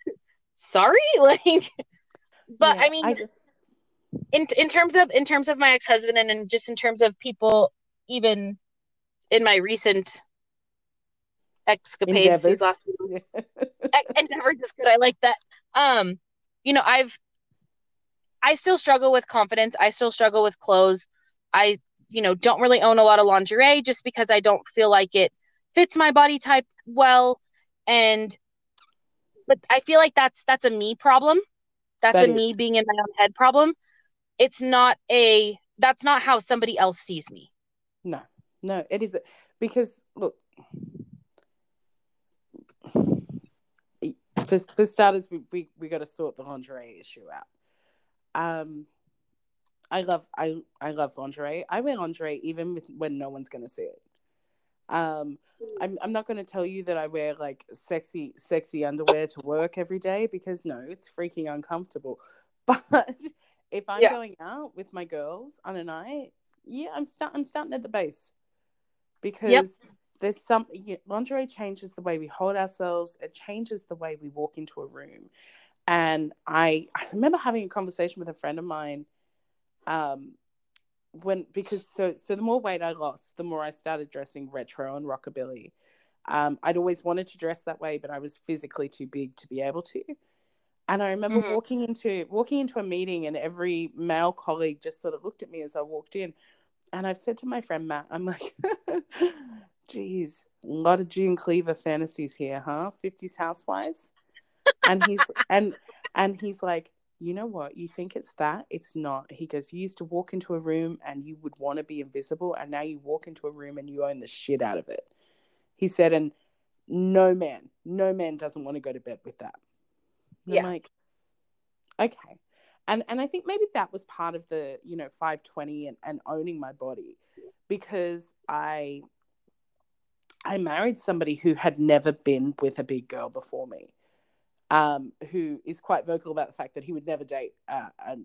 sorry? Like but yeah, I mean I just... in in terms of in terms of my ex-husband and in just in terms of people even in my recent escapades these last endeavors is good. I like that. Um, you know, I've I still struggle with confidence. I still struggle with clothes. I, you know, don't really own a lot of lingerie just because I don't feel like it fits my body type well. And but I feel like that's that's a me problem. That's that a is. me being in my own head problem. It's not a that's not how somebody else sees me. No, no, it is because look, for for starters, we we, we got to sort the lingerie issue out. Um, I love I I love lingerie. I wear lingerie even with, when no one's gonna see it. Um, I'm I'm not gonna tell you that I wear like sexy sexy underwear to work every day because no, it's freaking uncomfortable. But if I'm yeah. going out with my girls on a night, yeah, I'm start I'm starting at the base because yep. there's some lingerie changes the way we hold ourselves. It changes the way we walk into a room. And I I remember having a conversation with a friend of mine, um, when because so so the more weight I lost, the more I started dressing retro and rockabilly. Um, I'd always wanted to dress that way, but I was physically too big to be able to. And I remember mm-hmm. walking into walking into a meeting, and every male colleague just sort of looked at me as I walked in. And I've said to my friend Matt, I'm like, geez, a lot of June Cleaver fantasies here, huh? 50s housewives. and he's and and he's like, you know what? You think it's that? It's not. He goes, you used to walk into a room and you would want to be invisible, and now you walk into a room and you own the shit out of it. He said, and no man, no man doesn't want to go to bed with that. yeah. I'm like, okay. And and I think maybe that was part of the, you know, 520 and, and owning my body because I I married somebody who had never been with a big girl before me. Um, who is quite vocal about the fact that he would never date uh, a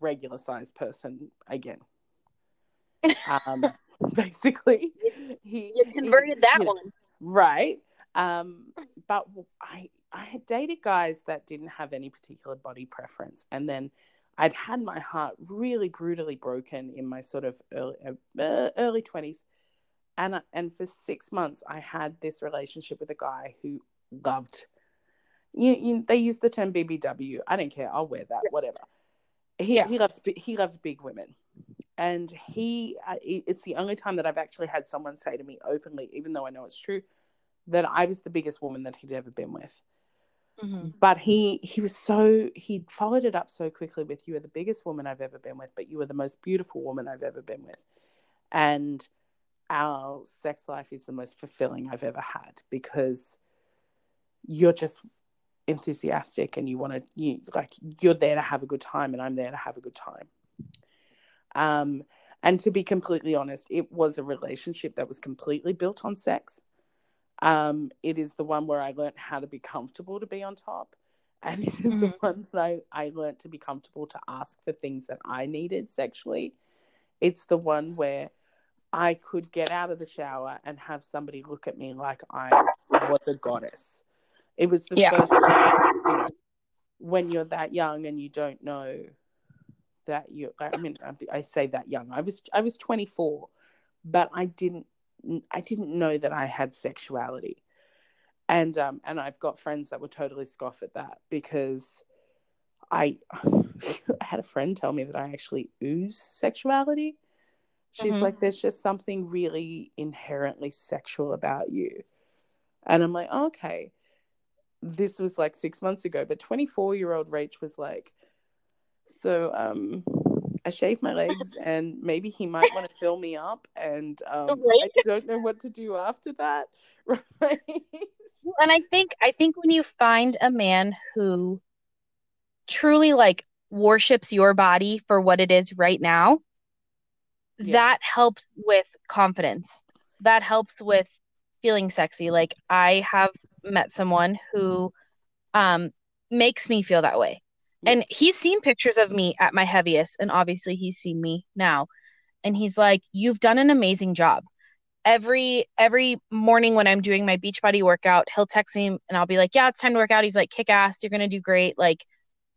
regular sized person again. Um, basically, he you converted he, that you know, one, right? Um, but I I had dated guys that didn't have any particular body preference, and then I'd had my heart really brutally broken in my sort of early uh, early twenties, and and for six months I had this relationship with a guy who loved. You, you they use the term BBW. I don't care. I'll wear that. Whatever. He yeah. he loved he loves big women, and he it's the only time that I've actually had someone say to me openly, even though I know it's true, that I was the biggest woman that he'd ever been with. Mm-hmm. But he he was so he followed it up so quickly with you are the biggest woman I've ever been with, but you are the most beautiful woman I've ever been with. And our sex life is the most fulfilling I've ever had because you're just enthusiastic and you want to you like you're there to have a good time and I'm there to have a good time. Um and to be completely honest, it was a relationship that was completely built on sex. Um, it is the one where I learned how to be comfortable to be on top. And it is mm-hmm. the one that I, I learned to be comfortable to ask for things that I needed sexually. It's the one where I could get out of the shower and have somebody look at me like I was a goddess. It was the yeah. first, you know, when you're that young and you don't know that you I mean I say that young. I was I was 24, but I didn't I didn't know that I had sexuality. And um and I've got friends that would totally scoff at that because I I had a friend tell me that I actually ooze sexuality. She's mm-hmm. like, there's just something really inherently sexual about you. And I'm like, okay. This was like six months ago, but 24 year old Rach was like, so um, I shaved my legs, and maybe he might want to fill me up, and um, right. I don't know what to do after that. Right. And I think I think when you find a man who truly like worships your body for what it is right now, yeah. that helps with confidence. That helps with feeling sexy. Like I have met someone who um makes me feel that way. And he's seen pictures of me at my heaviest and obviously he's seen me now. And he's like you've done an amazing job. Every every morning when i'm doing my beach Beachbody workout he'll text me and i'll be like yeah it's time to work out he's like kick ass. You're gonna do great. Like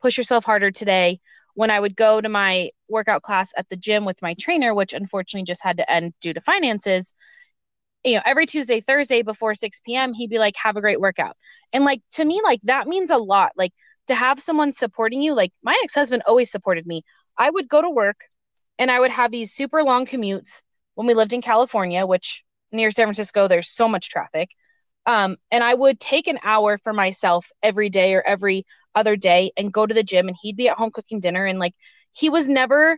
push yourself harder today when i would go to my workout class at the gym with my trainer which unfortunately just had to end due to finances you know every tuesday thursday before 6 p.m he'd be like have a great workout. And like to me like that means a lot. Like to have someone supporting you like my ex-husband always supported me. I would go to work and i would have these super long commutes when we lived in california which near san francisco there's so much traffic. Um, and i would take an hour for myself every day or every other day and go to the gym and he'd be at home cooking dinner and like he was never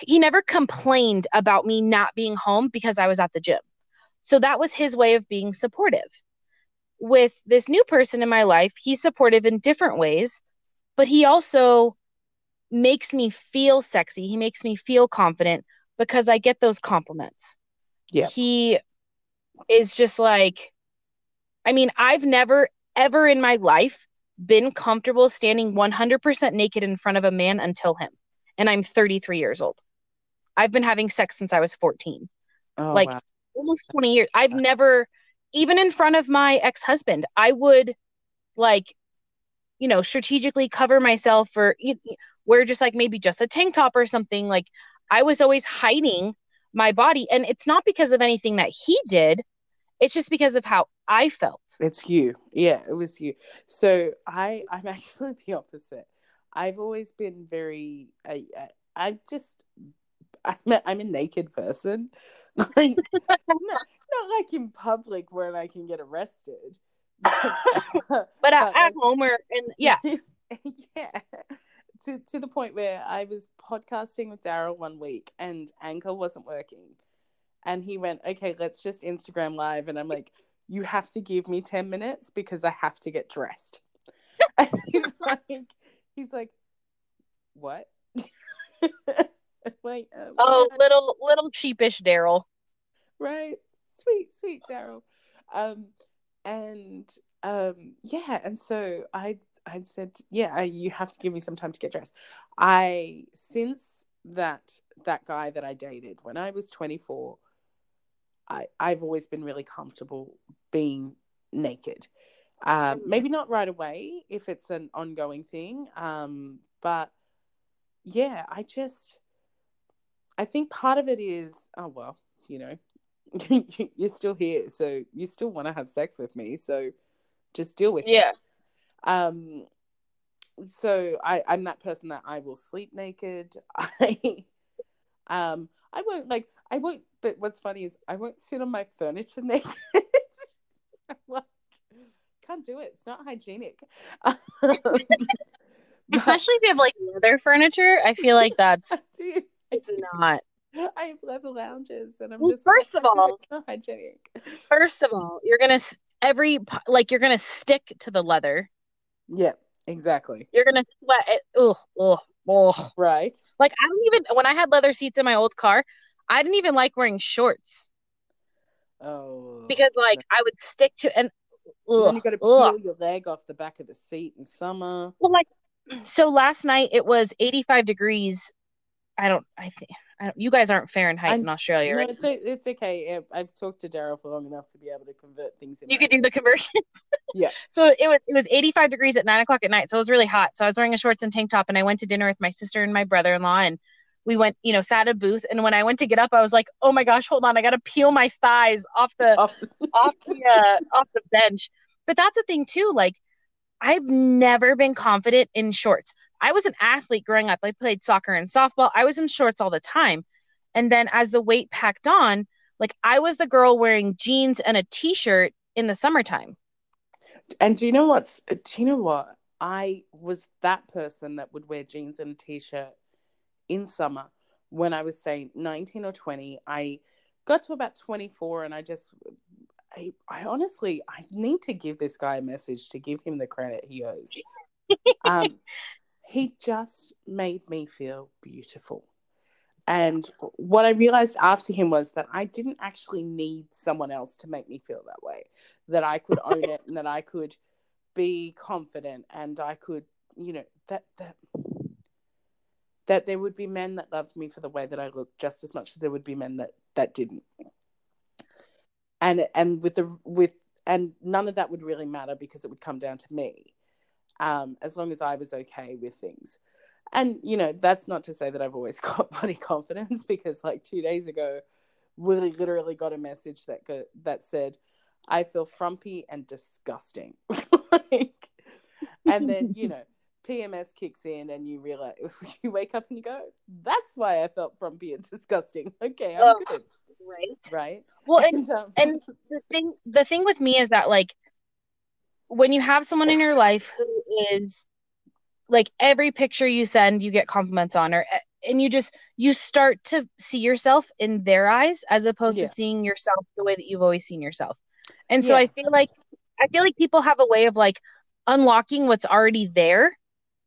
he never complained about me not being home because i was at the gym so that was his way of being supportive with this new person in my life, he's supportive in different ways, but he also makes me feel sexy. He makes me feel confident because I get those compliments. Yeah. He is just like, I mean, I've never, ever in my life been comfortable standing 100% naked in front of a man until him. And I'm 33 years old. I've been having sex since I was 14. Oh, like wow. Almost 20 years. I've never even in front of my ex-husband i would like you know strategically cover myself or you, wear just like maybe just a tank top or something. Like i was always hiding my body. And it's not because of anything that he did. It's just because of how i felt. It's you. Yeah it was you. So i i'm actually the opposite. I've always been very i i, I just I'm a, I'm a naked person like not like in public where I can get arrested. but, but at, at home or in yeah. yeah. To to the point where I was podcasting with Daryl one week and Anchor wasn't working. And he went, Okay, let's just Instagram live. And I'm like, You have to give me 10 minutes because I have to get dressed. and he's like he's like, What? like, uh, oh, little little sheepish Daryl. Right sweet, sweet Daryl. Um, and um, yeah, and so I I said, yeah, you have to give me some time to get dressed. I since that that guy that I dated when I was 24, I I've always been really comfortable being naked. Um, mm-hmm. maybe not right away if it's an ongoing thing, um, but yeah, I just I think part of it is oh well, you know, you're still here, so you still want to have sex with me. So just deal with yeah. it. Yeah. Um. So I I'm that person that I will sleep naked. I um I won't like I won't. But what's funny is I won't sit on my furniture naked. I'm like can't do it. It's not hygienic. Especially if you have like leather furniture, I feel like that's it's not. I love leather lounges, and I'm well, just first like, of all, it's not hygienic. First of all, you're gonna every like you're gonna stick to the leather. Yeah, exactly. You're gonna sweat it. Oh, oh, oh. Right. Like I don't even when I had leather seats in my old car, I didn't even like wearing shorts. Oh. Because like I would stick to and. Ugh, then you got to peel ugh. your leg off the back of the seat in summer. Well, like so last night it was 85 degrees. I don't. I think you guys aren't Fahrenheit I'm, in Australia, no, right? It's, it's okay. I've talked to Daryl for long enough to be able to convert things. you could do the conversion. yeah. So it was it was 85 degrees at nine o'clock at night, so it was really hot. So I was wearing a shorts and tank top, and I went to dinner with my sister and my brother in law, and we went, you know, sat at a booth. And when I went to get up, I was like, oh my gosh, hold on, I got to peel my thighs off the off, off the uh, off the bench. But that's the thing too, like. I've never been confident in shorts. I was an athlete growing up. I played soccer and softball. I was in shorts all the time. And then as the weight packed on, like I was the girl wearing jeans and a t-shirt in the summertime. And do you know what's do you know what? I was that person that would wear jeans and a t-shirt in summer when I was say 19 or 20. I got to about 24 and I just I, I honestly I need to give this guy a message to give him the credit he owes. um, he just made me feel beautiful. And what I realized after him was that I didn't actually need someone else to make me feel that way, that I could own it and that I could be confident and I could, you know, that, that, that there would be men that loved me for the way that I looked just as much as there would be men that, that didn't. And, and with the, with, and none of that would really matter because it would come down to me um, as long as I was okay with things. And, you know, that's not to say that I've always got body confidence because, like, two days ago, we literally got a message that go- that said, I feel frumpy and disgusting. like, and then, you know, PMS kicks in and you realize, you wake up and you go, that's why I felt frumpy and disgusting. Okay, I'm oh, good. Right. Right. Well, and, and, um, and the thing, the thing with me is that, like, when you have someone in your life who is like every picture you send you get compliments on or eh, and you just you start to see yourself in their eyes as opposed yeah. to seeing yourself the way that you've always seen yourself and so yeah. i feel like i feel like people have a way of like unlocking what's already there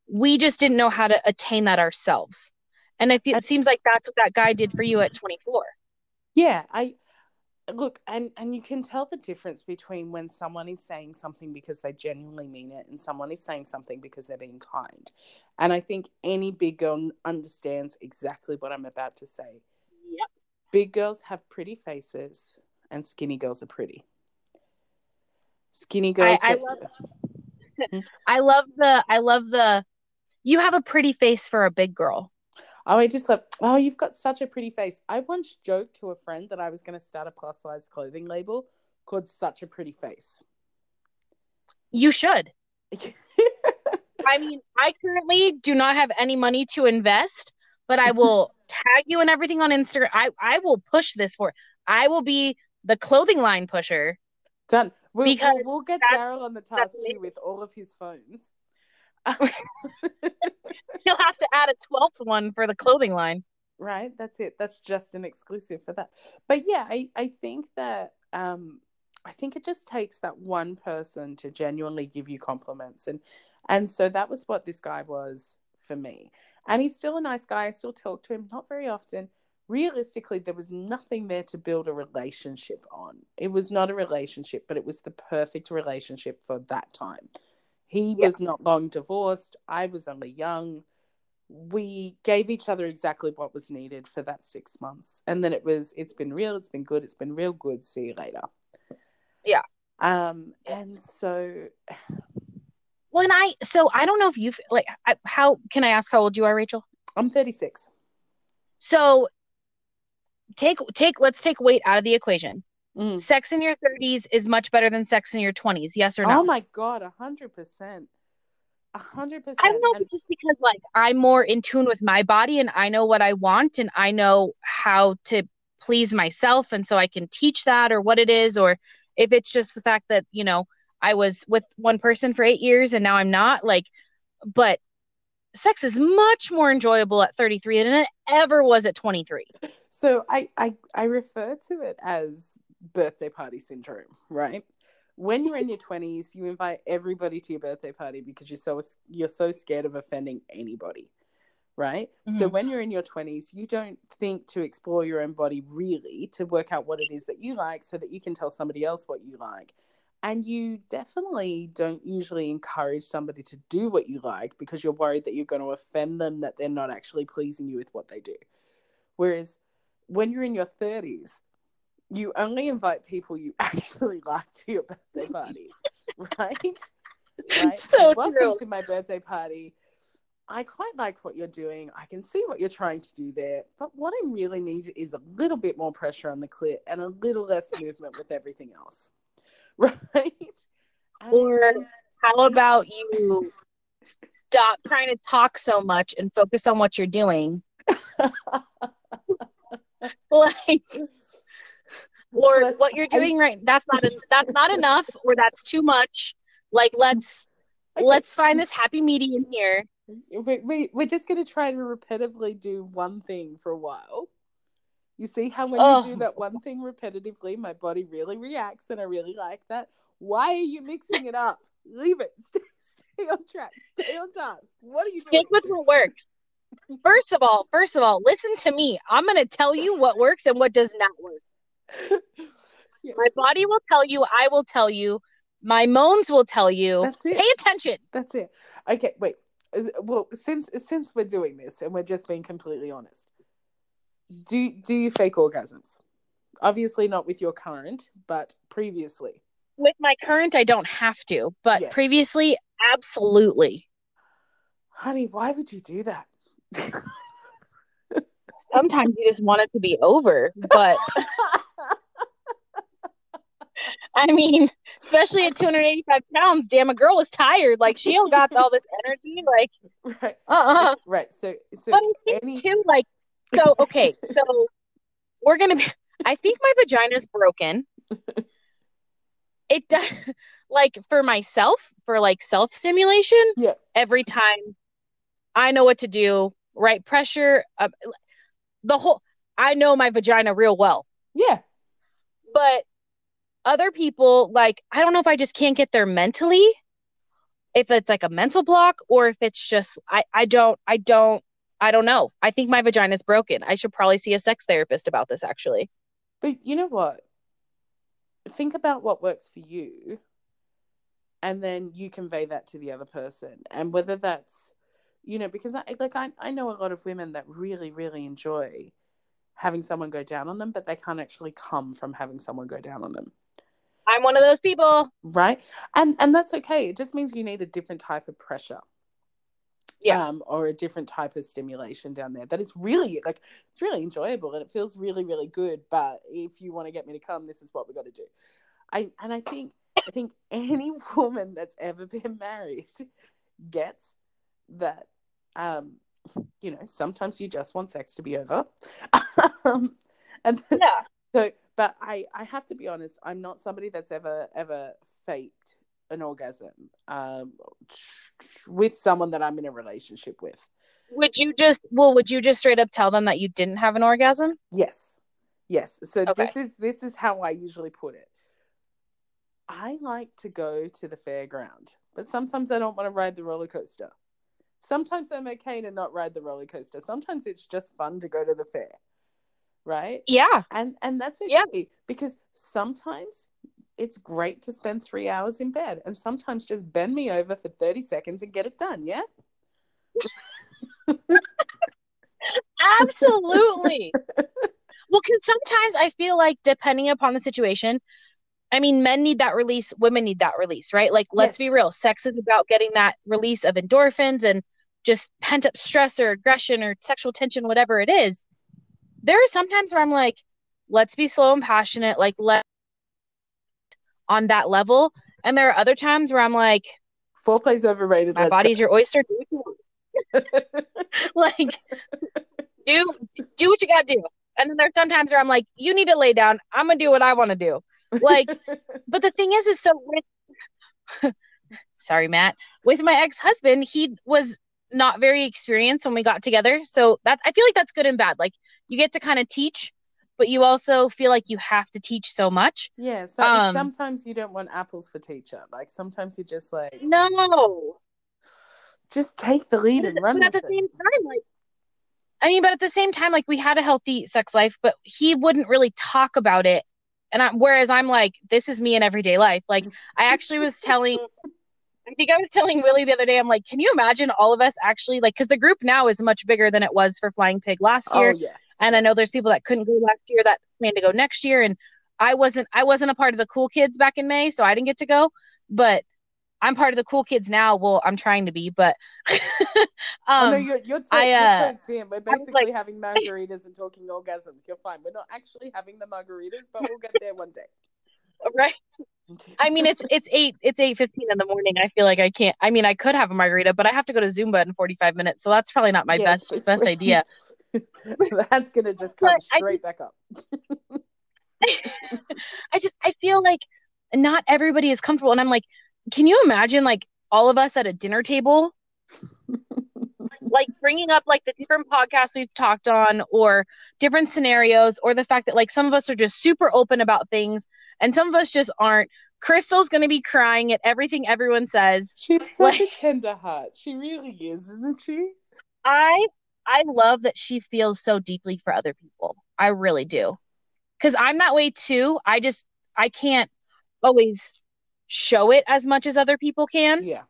we just didn't know how to attain that ourselves and i feel it seems like that's what that guy did for you at 24 yeah i look and and you can tell the difference between when someone is saying something because they genuinely mean it and someone is saying something because they're being kind. And i think any big girl understands exactly what i'm about to say. Yep. Big girls have pretty faces and skinny girls are pretty. Skinny girls I, I love? I love the i love the you have a pretty face for a big girl Oh, I just like, oh, you've got such a pretty face. I once joked to a friend that I was going to start a plus size clothing label called Such a Pretty Face. You should. I mean, I currently do not have any money to invest, but I will tag you and everything on Instagram. I, I will push this for. I will be the clothing line pusher. Done. We'll, because we'll, we'll get Daryl on the task too with all of his phones. You'll have to add a 12th one for the clothing line. Right. That's it. That's just an exclusive for that. But yeah, I, I think that um I think it just takes that one person to genuinely give you compliments and and so that was what this guy was for me. And he's still a nice guy. I still talk to him, not very often. Realistically, there was nothing there to build a relationship on. It was not a relationship, but it was the perfect relationship for that time. He yeah. was not long divorced. I was only young. We gave each other exactly what was needed for that six months. And then it was, it's been real, it's been good, it's been real good. See you later. Yeah. Um, and so when I, so I don't know if you've like, I, how can I ask how old you are, Rachel? I'm 36. So take, take, let's take weight out of the equation. Mm. Sex in your 30s is much better than sex in your 20s. Yes or no? Oh my god, a hundred percent. A hundred percent. I know and- just because like I'm more in tune with my body and I know what I want and I know how to please myself and so I can teach that or what it is or if it's just the fact that, you know, I was with one person for 8 years and now I'm not like but sex is much more enjoyable at 33 than it ever was at 23. So I I I refer to it as birthday party syndrome, right? When you're in your 20s, you invite everybody to your birthday party because you're so you're so scared of offending anybody, right? Mm-hmm. So when you're in your 20s, you don't think to explore your own body really to work out what it is that you like so that you can tell somebody else what you like. And you definitely don't usually encourage somebody to do what you like because you're worried that you're going to offend them, that they're not actually pleasing you with what they do Whereas when you're in your 30s, you only invite people you actually like to your birthday party, right? right? So Welcome true. to my birthday party. I quite like what you're doing. I can see what you're trying to do there. But what I really need is a little bit more pressure on the clit and a little less movement with everything else. Right? And- Or how about you stop trying to talk so much and focus on what you're doing? like or Let's- what you're doing right that's not that's not enough or that's too much. Like let's Okay. let's find this happy medium here. we, we, we're just going to try to repetitively do one thing for a while. You see how when Oh. you do that one thing repetitively, my body really reacts, and I really like that. Why are you mixing it up? Leave it. Stay, stay on track. Stay on task. What are you Stick doing? with what works. First of all, first of all, listen to me. I'm going to tell you what works and what does not work. Yes, My body will tell you, I will tell you, my moans will tell you. That's it. Pay attention. That's it. Okay, wait. Well, since since we're doing this and we're just being completely honest, do do you fake orgasms? Obviously not with your current, but previously. With my current, I don't have to, but Yes. previously, absolutely. Honey, why would you do that? Sometimes you just want it to be over, but I mean, especially at 285 pounds, damn, a girl is tired. Like she don't got all this energy. Like, right. uh, uh Right. So so But I think any too, like, so okay, so we're gonna be. I think my vagina's broken. It does, like, for myself, for like self stimulation. Yeah. Every time I know what to do, right pressure, um, the whole. I know my vagina real well, yeah. but other people, like, I don't know if I just can't get there mentally. If it's like a mental block, or if it's just I, I don't, I don't, I don't know. I think my vagina's broken. I should probably see a sex therapist about this actually. But you know what? Think about what works for you and then you convey that to the other person. And whether that's you know, because I like I, I know a lot of women that really, really enjoy having someone go down on them, but they can't actually come from having someone go down on them. I'm one of those people. Right. And and that's okay. It just means you need a different type of pressure. Yeah. Um, or a different type of stimulation down there. That is really like it's really enjoyable and it feels really, really good. But if you want to get me to come, this is what we've got to do. I and I think I think any woman that's ever been married gets that um you know sometimes you just want sex to be over um, and then, Yeah. so but i i have to be honest i'm not somebody that's ever ever faked an orgasm um with someone that i'm in a relationship with. Would you just well, would you just straight up tell them that you didn't have an orgasm? yes. Yes. So Okay. this is this is how i usually put it. I like to go to the fairground but sometimes i don't want to ride the roller coaster. Sometimes i'm okay to not ride the roller coaster. Sometimes it's just fun to go to the fair right Yeah. and and that's okay Yeah. because sometimes it's great to spend three hours in bed and sometimes just bend me over for 30 seconds and get it done yeah Absolutely. well, because sometimes I feel like depending upon the situation, I mean, men need that release, women need that release, right? Like, let's be real. Sex is about getting that release of endorphins and just pent up stress or aggression or sexual tension, whatever it is. There are sometimes where I'm like, let's be slow and passionate, like, let on that level. And there are other times where I'm like, foreplay's overrated my body's your oyster. Do what you want. go. like do do what you gotta do and then there's sometimes where i'm like you need to lay down i'm gonna do what i want to do like but the thing is is so with sorry matt with my ex-husband he was not very experienced when we got together so that i feel like that's good and bad like you get to kind of teach but you also feel like you have to teach so much. Yeah so Um, sometimes you don't want apples for teacher. Like sometimes you just like no. just take the lead and run but at the it. same time like i mean but at the same time like we had a healthy sex life but he wouldn't really talk about it. And I, whereas i'm like this is me in everyday life. Like i actually was telling i think i was telling willie the other day i'm like can you imagine all of us actually like because the group now is much bigger than it was for flying pig last year. oh yeah And I know there's people that couldn't go last year that plan to go next year. And I wasn't I wasn't a part of the cool kids back in May, so I didn't get to go. But I'm part of the cool kids now. Well, I'm trying to be, but um, oh, no, you're you're, t- I, uh, you're We're basically like, having margaritas and talking orgasms. You're fine. We're not actually having the margaritas, but we'll get there one day. Right. I mean, it's it's eight it's eight fifteen in the morning. I feel like I can't. I mean, I could have a margarita, but I have to go to Zumba in forty five minutes, so that's probably not my yes, best best idea. that's gonna just come but straight I, back up. I just I feel like not everybody is comfortable, and I'm like, can you imagine like all of us at a dinner table? like bringing up like the different podcasts we've talked on or different scenarios or the fact that like some of us are just super open about things and some of us just aren't crystal's going to be crying at everything everyone says she's such like, a tender heart she really is isn't she i i love that she feels so deeply for other people. I really do. Because i'm that way too. I just i can't always show it as much as other people can. Yeah.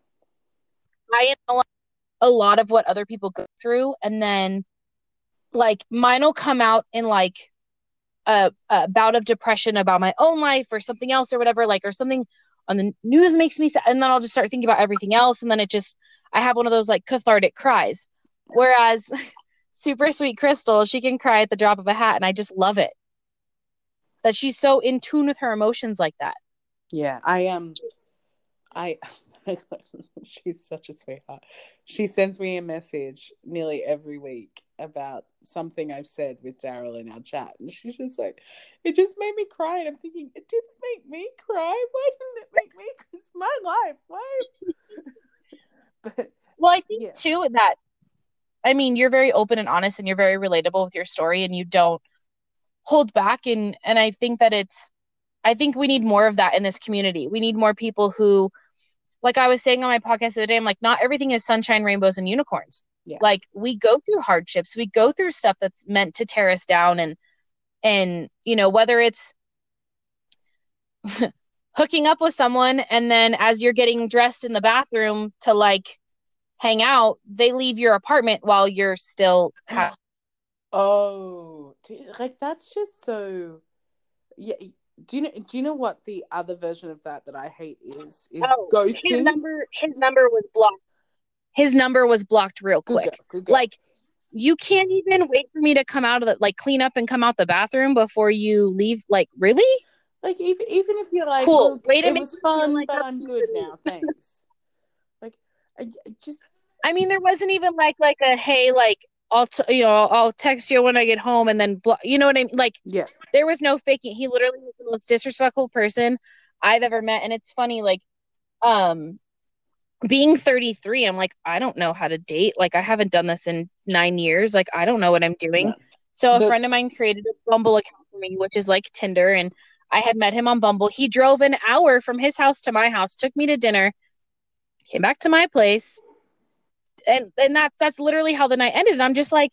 I am a lot of what other people go through. And then like mine will come out in like a, a bout of depression about my own life or something else or whatever like or something on the news makes me sad and then i'll just start thinking about everything else. And then it just i have one of those like cathartic cries whereas super sweet crystal she can cry at the drop of a hat and i just love it that she's so in tune with her emotions like that yeah i am um, i she's such a sweetheart. She sends me a message nearly every week about something I've said with Daryl in our chat. And she's just like, it just made me cry. And I'm thinking, it didn't make me cry. Why didn't it make me? It's my life. Why? but well, I think yeah. too that I mean, you're very open and honest and you're very relatable with your story and you don't hold back and and I think that it's I think we need more of that in this community. We need more people who like I was saying on my podcast the other day, I'm like, not everything is sunshine, rainbows, and unicorns. Yeah. Like we go through hardships, we go through stuff that's meant to tear us down, and and you know whether it's hooking up with someone and then as you're getting dressed in the bathroom to like hang out, they leave your apartment while you're still. Ha- oh, like that's just so. Yeah, do you know do you know what the other version of that that I hate is is oh, ghosting? His number his number was blocked. His number was blocked real quick. Good go, good go. Like you can't even wait for me to come out of the like clean up and come out the bathroom before you leave. Like really? Like even even if you're like, cool. Wait it was fun, like but I'm good now. Thanks. like I, I just. I mean, there wasn't even like like a hey like I'll t- you know I'll text you when I get home and then blo- you know what I mean? Like yeah. there was no faking he literally was the most disrespectful person I've ever met and it's funny like um being 33 I'm like I don't know how to date like I haven't done this in 9 years like I don't know what I'm doing. So a the- friend of mine created a Bumble account for me which is like Tinder and I had met him on Bumble. He drove an hour from his house to my house took me to dinner came back to my place and and that that's literally how the night ended. And I'm just like,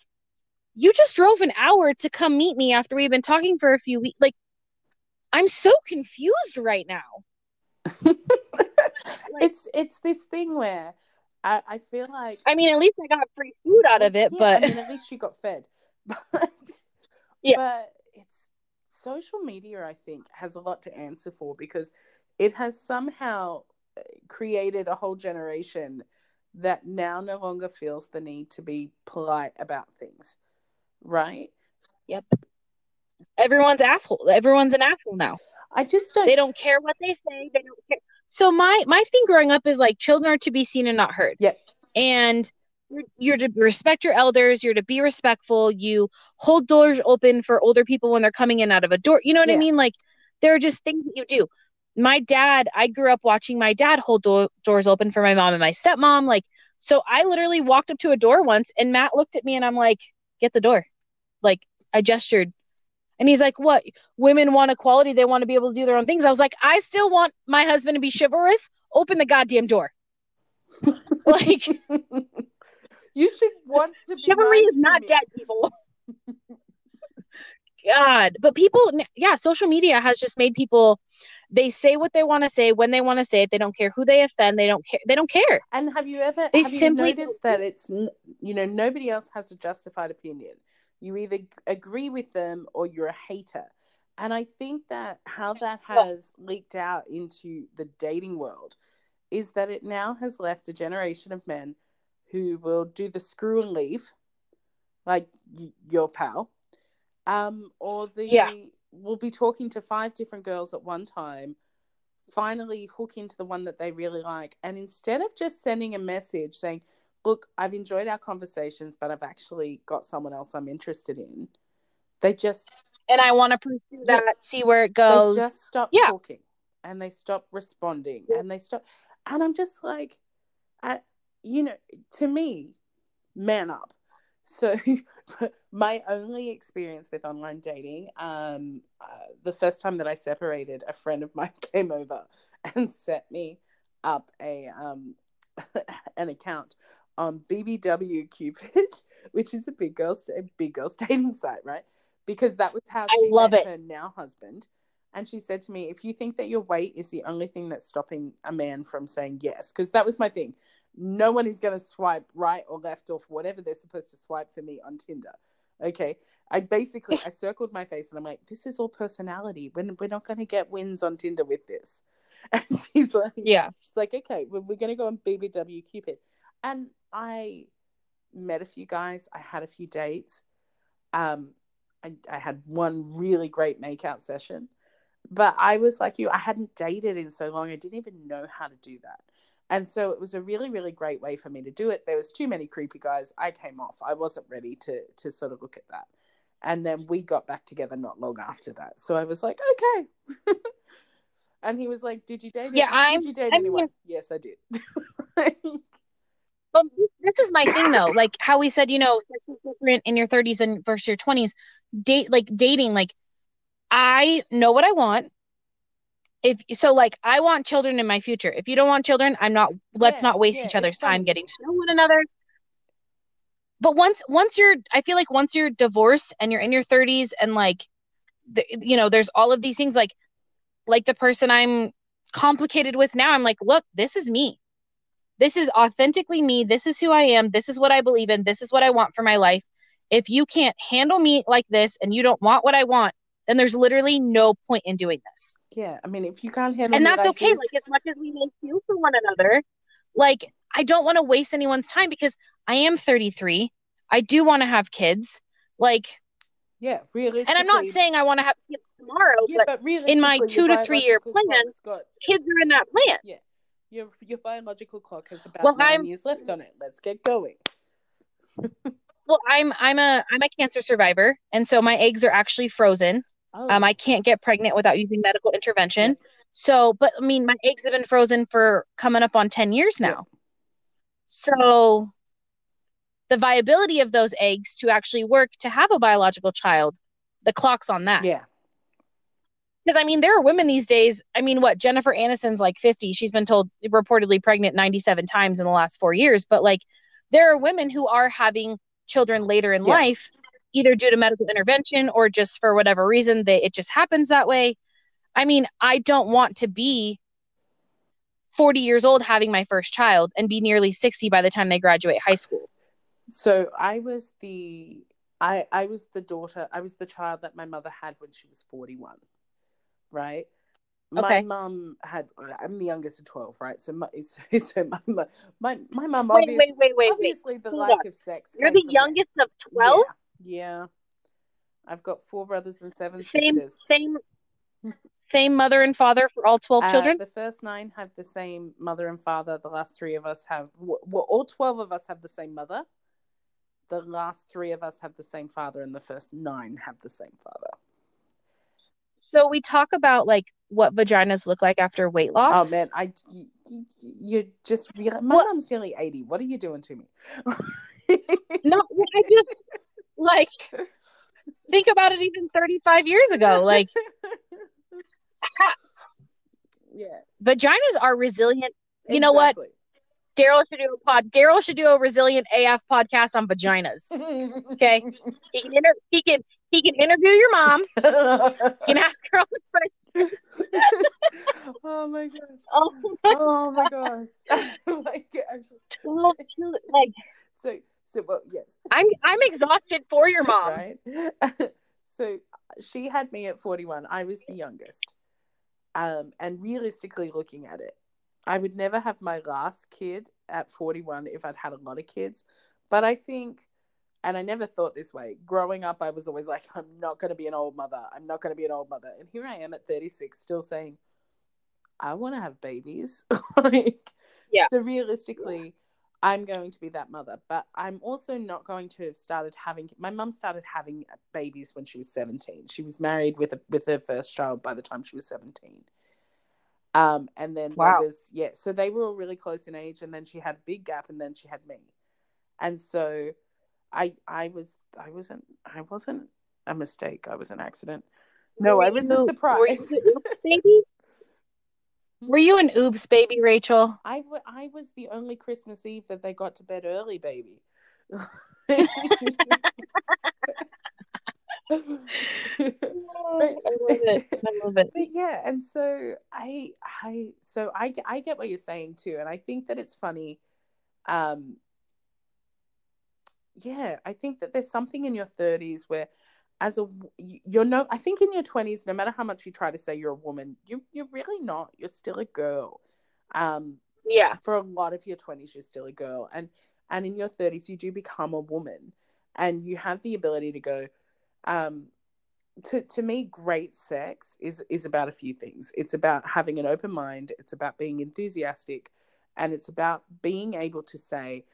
you just drove an hour to come meet me after we've been talking for a few weeks. Like, I'm so confused right now. like, it's it's this thing where I, I feel like I mean, at least I got free food out of it, yeah, but I mean, at least you got fed. But yeah, but it's social media. I think has a lot to answer for because it has somehow uh, created a whole generation that now no longer feels the need to be polite about things, right? Yep. Everyone's asshole. Everyone's an asshole now. I just don't. They don't care what they say. They don't care. So my my thing growing up is like children are to be seen and not heard. Yep. And you're, you're to respect your elders. You're to be respectful. You hold doors open for older people when they're coming in out of a door. You know what yeah. I mean? Like there are just things that you do my dad, I grew up watching my dad hold do- doors open for my mom and my stepmom. Like, so I literally walked up to a door once and Matt looked at me and I'm like, get the door. Like, I gestured. And he's like, what? Women want equality. They want to be able to do their own things. I was like, I still want my husband to be chivalrous. Open the goddamn door. like, you should want to be. Chivalry is not dead, people. God, but people, yeah, social media has just made people they say what they want to say when they want to say it. They don't care who they offend. They don't care. They don't care. And have you ever they have simply you noticed that it's you know nobody else has a justified opinion. You either agree with them or you're a hater. And I think that how that has leaked out into the dating world is that it now has left a generation of men who will do the screw and leave, like y- your pal, um, or the Yeah. Will be talking to five different girls at one time, finally hook into the one that they really like, and instead of just sending a message saying, "Look, I've enjoyed our conversations, but I've actually got someone else I'm interested in," they just And I want to pursue Yeah. that, see where it goes. they just stop Yeah. talking and they stop responding Yeah. and they stop and i'm just like I, you know to me man up so my only experience with online dating um uh, the first time that i separated a friend of mine came over and set me up a um an account on bbw cupid which is a big girls a big girls dating site right because that was how I she love met it. her now husband and she said to me if you think that your weight is the only thing that's stopping a man from saying yes because that was my thing. No one is going to swipe right or left or whatever they're supposed to swipe for me on tinder okay? I basically i circled my face and i'm like this is all personality. We're, we're not going to get wins on tinder with this. And she's like Yeah. she's like okay we're, we're going to go on bbw cupid. And i met a few guys i had a few dates um I, I had one really great makeout session but I was like you, I hadn't dated in so long, I didn't even know how to do that. And so it was a really, really great way for me to do it. There was too many creepy guys. I came off. I wasn't ready to to sort of look at that. And then we got back together not long after that. So I was like, okay. and he was like, Did you date Yeah, Did I'm- you date I anyone? yes, I did. But this is my thing though. Like how we said, you know, different in your 30s and versus your 20s. Date like dating, like I know what I want. If so, like I want children in my future. If you don't want children, I'm not let's Yeah, not waste yeah, each other's time funny. getting to know one another. But once once you're I feel like once you're divorced and you're in your 30s and like the, you know, there's all of these things like like the person I'm complicated with now, I'm like, look, this is me. This is authentically me. This is who I am. This is what I believe in. This is what I want for my life. If you can't handle me like this and you don't want what I want, then there's literally no point in doing this. yeah, I mean, if you can't handle And that's like okay. this- Like, as much as we may feel for one another, like, I don't want to waste anyone's time because I am 33. I do want to have kids. Like, yeah, really. and I'm not saying I want to have kids tomorrow, yeah, but but in my two to three year plan, got kids are in that plan. Yeah, your your biological clock has about Well, nine I'm- years left on it. Let's get going. Well, I'm I'm a I'm a cancer survivor, and so my eggs are actually frozen. Oh, Um, I can't get pregnant without using medical intervention. So, but I mean, my eggs have been frozen for coming up on 10 years now. So, the viability of those eggs to actually work to have a biological child, the clock's on that. yeah, Because I mean, there are women these days. I mean, what Jennifer Aniston's like 50. She's been told reportedly pregnant 97 times in the last four years. But like, there are women who are having children later in Yeah. life, either due to medical intervention or just for whatever reason they it just happens that way. I mean, I don't want to be 40 years old having my first child and be nearly 60 by the time they graduate high school. So I was the I I was the daughter. I was the child that my mother had when she was forty one, right? My Okay. mum had. I'm the youngest of twelve, right? So my so, so my my my, my mum Wait, obviously, wait, wait, wait, wait. obviously the Hold lack on. of sex. You're the youngest of 12? Yeah, yeah. I've got four brothers and seven Same sisters. same same mother and father for all 12 Uh, children? the first nine have the same mother and father. The last three of us have, well, all 12 of us have the same mother. The last three of us have the same father, and the first nine have the same father. So we talk about like what vaginas look like after weight loss. Oh, man. I, you, you, just, realize, my What- mom's nearly 80. What are you doing to me? No, I just like think about it even 35 years ago. Like yeah. vaginas are resilient. You know what? Daryl should do a pod. Daryl should do a resilient AF podcast on vaginas. Okay. He can inter- he can he can interview your mom. He can ask her all the questions. oh my gosh. Oh my Oh my gosh. like, actually, 12 children. Like so So well, yes. I'm I'm exhausted for your mom. Right. so she had me at 41. I was the youngest. Um, and realistically looking at it, I would never have my last kid at 41 if I'd had a lot of kids. But I think, and I never thought this way, growing up, I was always like, I'm not going to be an old mother. I'm not going to be an old mother. And here I am at 36, still saying, I want to have babies. like, yeah. So realistically, I'm going to be that mother, but I'm also not going to have started having. My mum started having babies when she was 17. She was married with a, with her first child by the time she was 17. Um, and then wow. there was yeah, so they were all really close in age, and then she had a big gap, and then she had me, and so I I was I wasn't I wasn't a mistake. I was an accident. No, I was you, a surprise. baby? Were you an oops baby, Rachel? I, w- I was the only Christmas Eve that they got to bed early, baby. I love it. I love it. But yeah, and so I I so I I get what you're saying too, and I think that it's funny. Um yeah, I think that there's something in your 30s where as a you're no i think in your 20s no matter how much you try to say you're a woman you you're really not. You're still a girl. Um yeah. for a lot of your 20s you're still a girl. And and in your 30s you do become a woman. And you have the ability to go um to, to me great sex is is about a few things. It's about having an open mind. It's about being enthusiastic. And it's about being able to say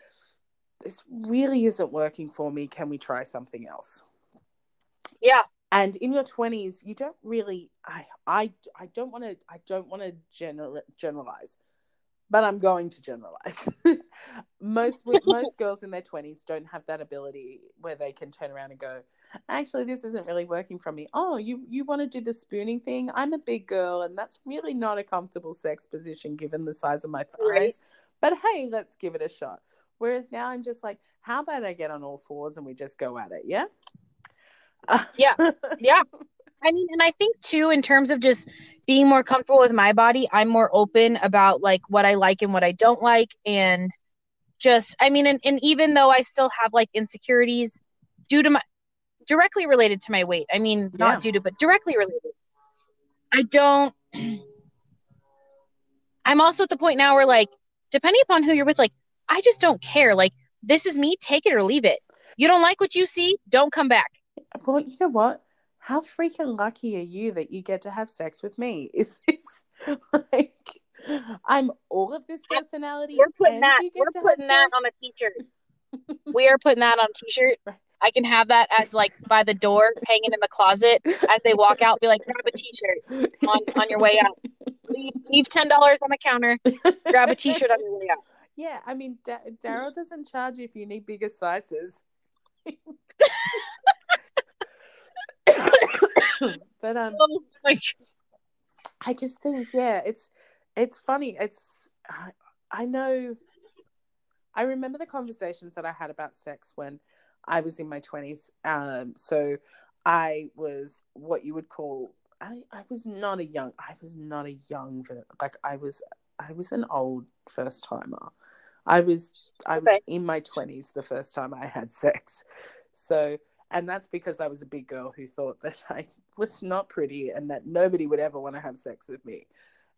this really isn't working for me. Can we try something else yeah. And in your 20s, you don't really I I I don't want to I don't want to gener- generalize. But I'm going to generalize. most most girls in their 20s don't have that ability where they can turn around and go, "Actually, this isn't really working for me." Oh, you you want to do the spooning thing? I'm a big girl and that's really not a comfortable sex position given the size of my thighs. Right. But hey, let's give it a shot. Whereas now I'm just like, how about I get on all fours and we just go at it? Yeah yeah. Yeah. I mean, and I think too, in terms of just being more comfortable with my body, I'm more open about like what I like and what I don't like. And just, I mean, and, and even though I still have like insecurities due to my directly related to my weight, I mean, not due to, but directly related, I don't, I'm also at the point now where like, depending upon who you're with, like, I just don't care. Like, this is me, take it or leave it. You don't like what you see, don't come back well, you know what? How freaking lucky are you that you get to have sex with me? Is this like I'm all of this personality? We're putting that. We're putting that on a t-shirt. we are putting that on a t-shirt. I can have that as like by the door, hanging in the closet as they walk out. Be like, grab a t-shirt on on your way out. Leave, leave ten dollars on the counter. Grab a t-shirt on your way out. Yeah, I mean, D- Daryl doesn't charge if you need bigger sizes. but um, oh, like, I just think, yeah, it's it's funny. It's I, I know. I remember the conversations that I had about sex when I was in my twenties. Um, so I was what you would call I, I was not a young I was not a young like I was I was an old first timer. I was I was in my twenties the first time I had sex. So and that's because I was a big girl who thought that I was not pretty and that nobody would ever want to have sex with me.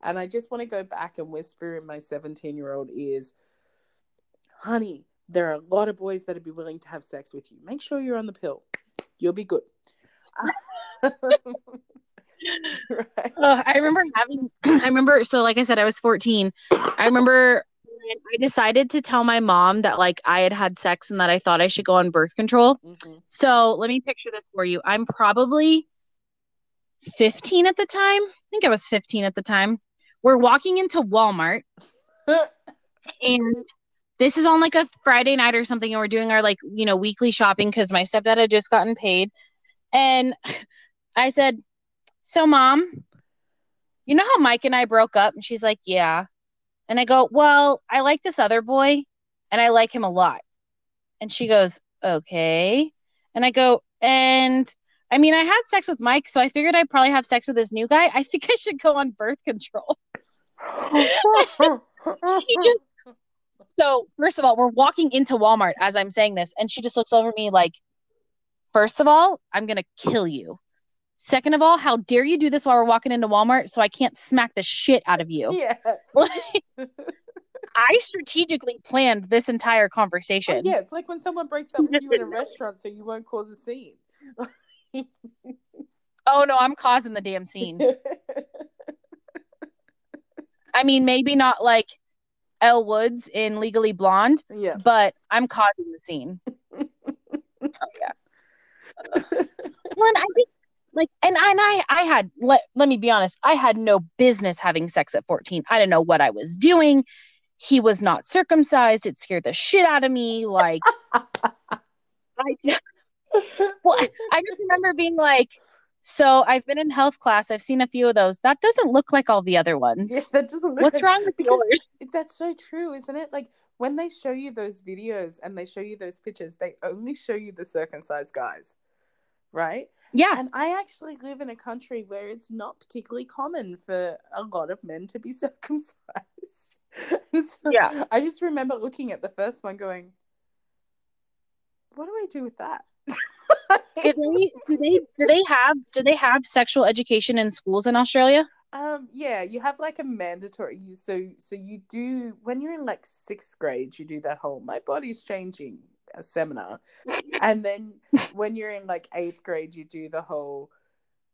And I just want to go back and whisper in my 17 year old ears, honey, there are a lot of boys that'd be willing to have sex with you. Make sure you're on the pill. You'll be good. right. uh, I remember having, I remember, so like I said, I was 14. I remember I decided to tell my mom that like I had had sex and that I thought I should go on birth control. Mm-hmm. So let me picture this for you. I'm probably 15 at the time. I think I was 15 at the time. We're walking into Walmart and this is on like a Friday night or something. And we're doing our like, you know, weekly shopping because my stepdad had just gotten paid. And I said, So, mom, you know how Mike and I broke up? And she's like, Yeah. And I go, Well, I like this other boy and I like him a lot. And she goes, Okay. And I go, And I mean, I had sex with Mike, so I figured I'd probably have sex with this new guy. I think I should go on birth control. she, just, So, first of all, we're walking into Walmart as I'm saying this, and she just looks over me like, first of all, I'm going to kill you. Second of all, how dare you do this while we're walking into Walmart so I can't smack the shit out of you? Yeah. I strategically planned this entire conversation. Oh, yeah, it's like when someone breaks up with you in a restaurant so you won't cause a scene. oh no, I'm causing the damn scene. I mean, maybe not like Elle Woods in Legally Blonde, yeah. but I'm causing the scene. oh yeah. Well, I think like and I and I I had let let me be honest, I had no business having sex at 14. I didn't know what I was doing. He was not circumcised. It scared the shit out of me. Like I well, I just remember being like, so I've been in health class. I've seen a few of those. That doesn't look like all the other ones. Yeah, that doesn't. Look What's like, wrong with because yours? That's so true, isn't it? Like when they show you those videos and they show you those pictures, they only show you the circumcised guys, right? Yeah. And I actually live in a country where it's not particularly common for a lot of men to be circumcised. so Yeah. I just remember looking at the first one going, what do I do with that? Did they do they do they have do they have sexual education in schools in Australia? Um, yeah, you have like a mandatory. So, so you do when you're in like sixth grade, you do that whole "my body's changing" a seminar, and then when you're in like eighth grade, you do the whole,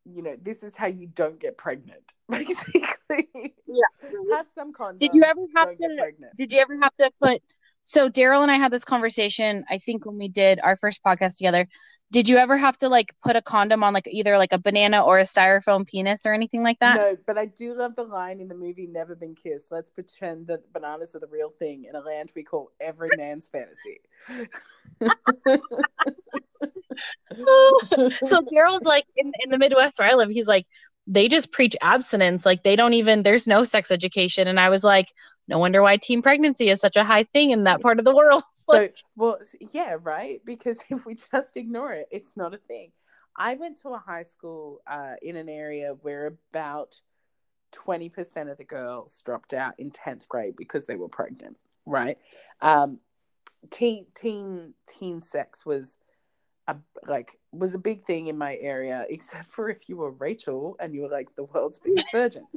you know, this is how you don't get pregnant, basically. Yeah. have some condoms. Did you ever have to- pregnant? Did you ever have to put so Daryl and I had this conversation, I think when we did our first podcast together. Did you ever have to like put a condom on like either like a banana or a styrofoam penis or anything like that? No, but I do love the line in the movie Never Been Kissed. Let's pretend that bananas are the real thing in a land we call every man's fantasy. so Daryl's like in, in the Midwest where I live, he's like, they just preach abstinence. Like they don't even there's no sex education. And I was like, no wonder why teen pregnancy is such a high thing in that part of the world. So, well, yeah, right. Because if we just ignore it, it's not a thing. I went to a high school uh, in an area where about twenty percent of the girls dropped out in tenth grade because they were pregnant. Right? Um, teen teen teen sex was a like was a big thing in my area, except for if you were Rachel and you were like the world's biggest virgin.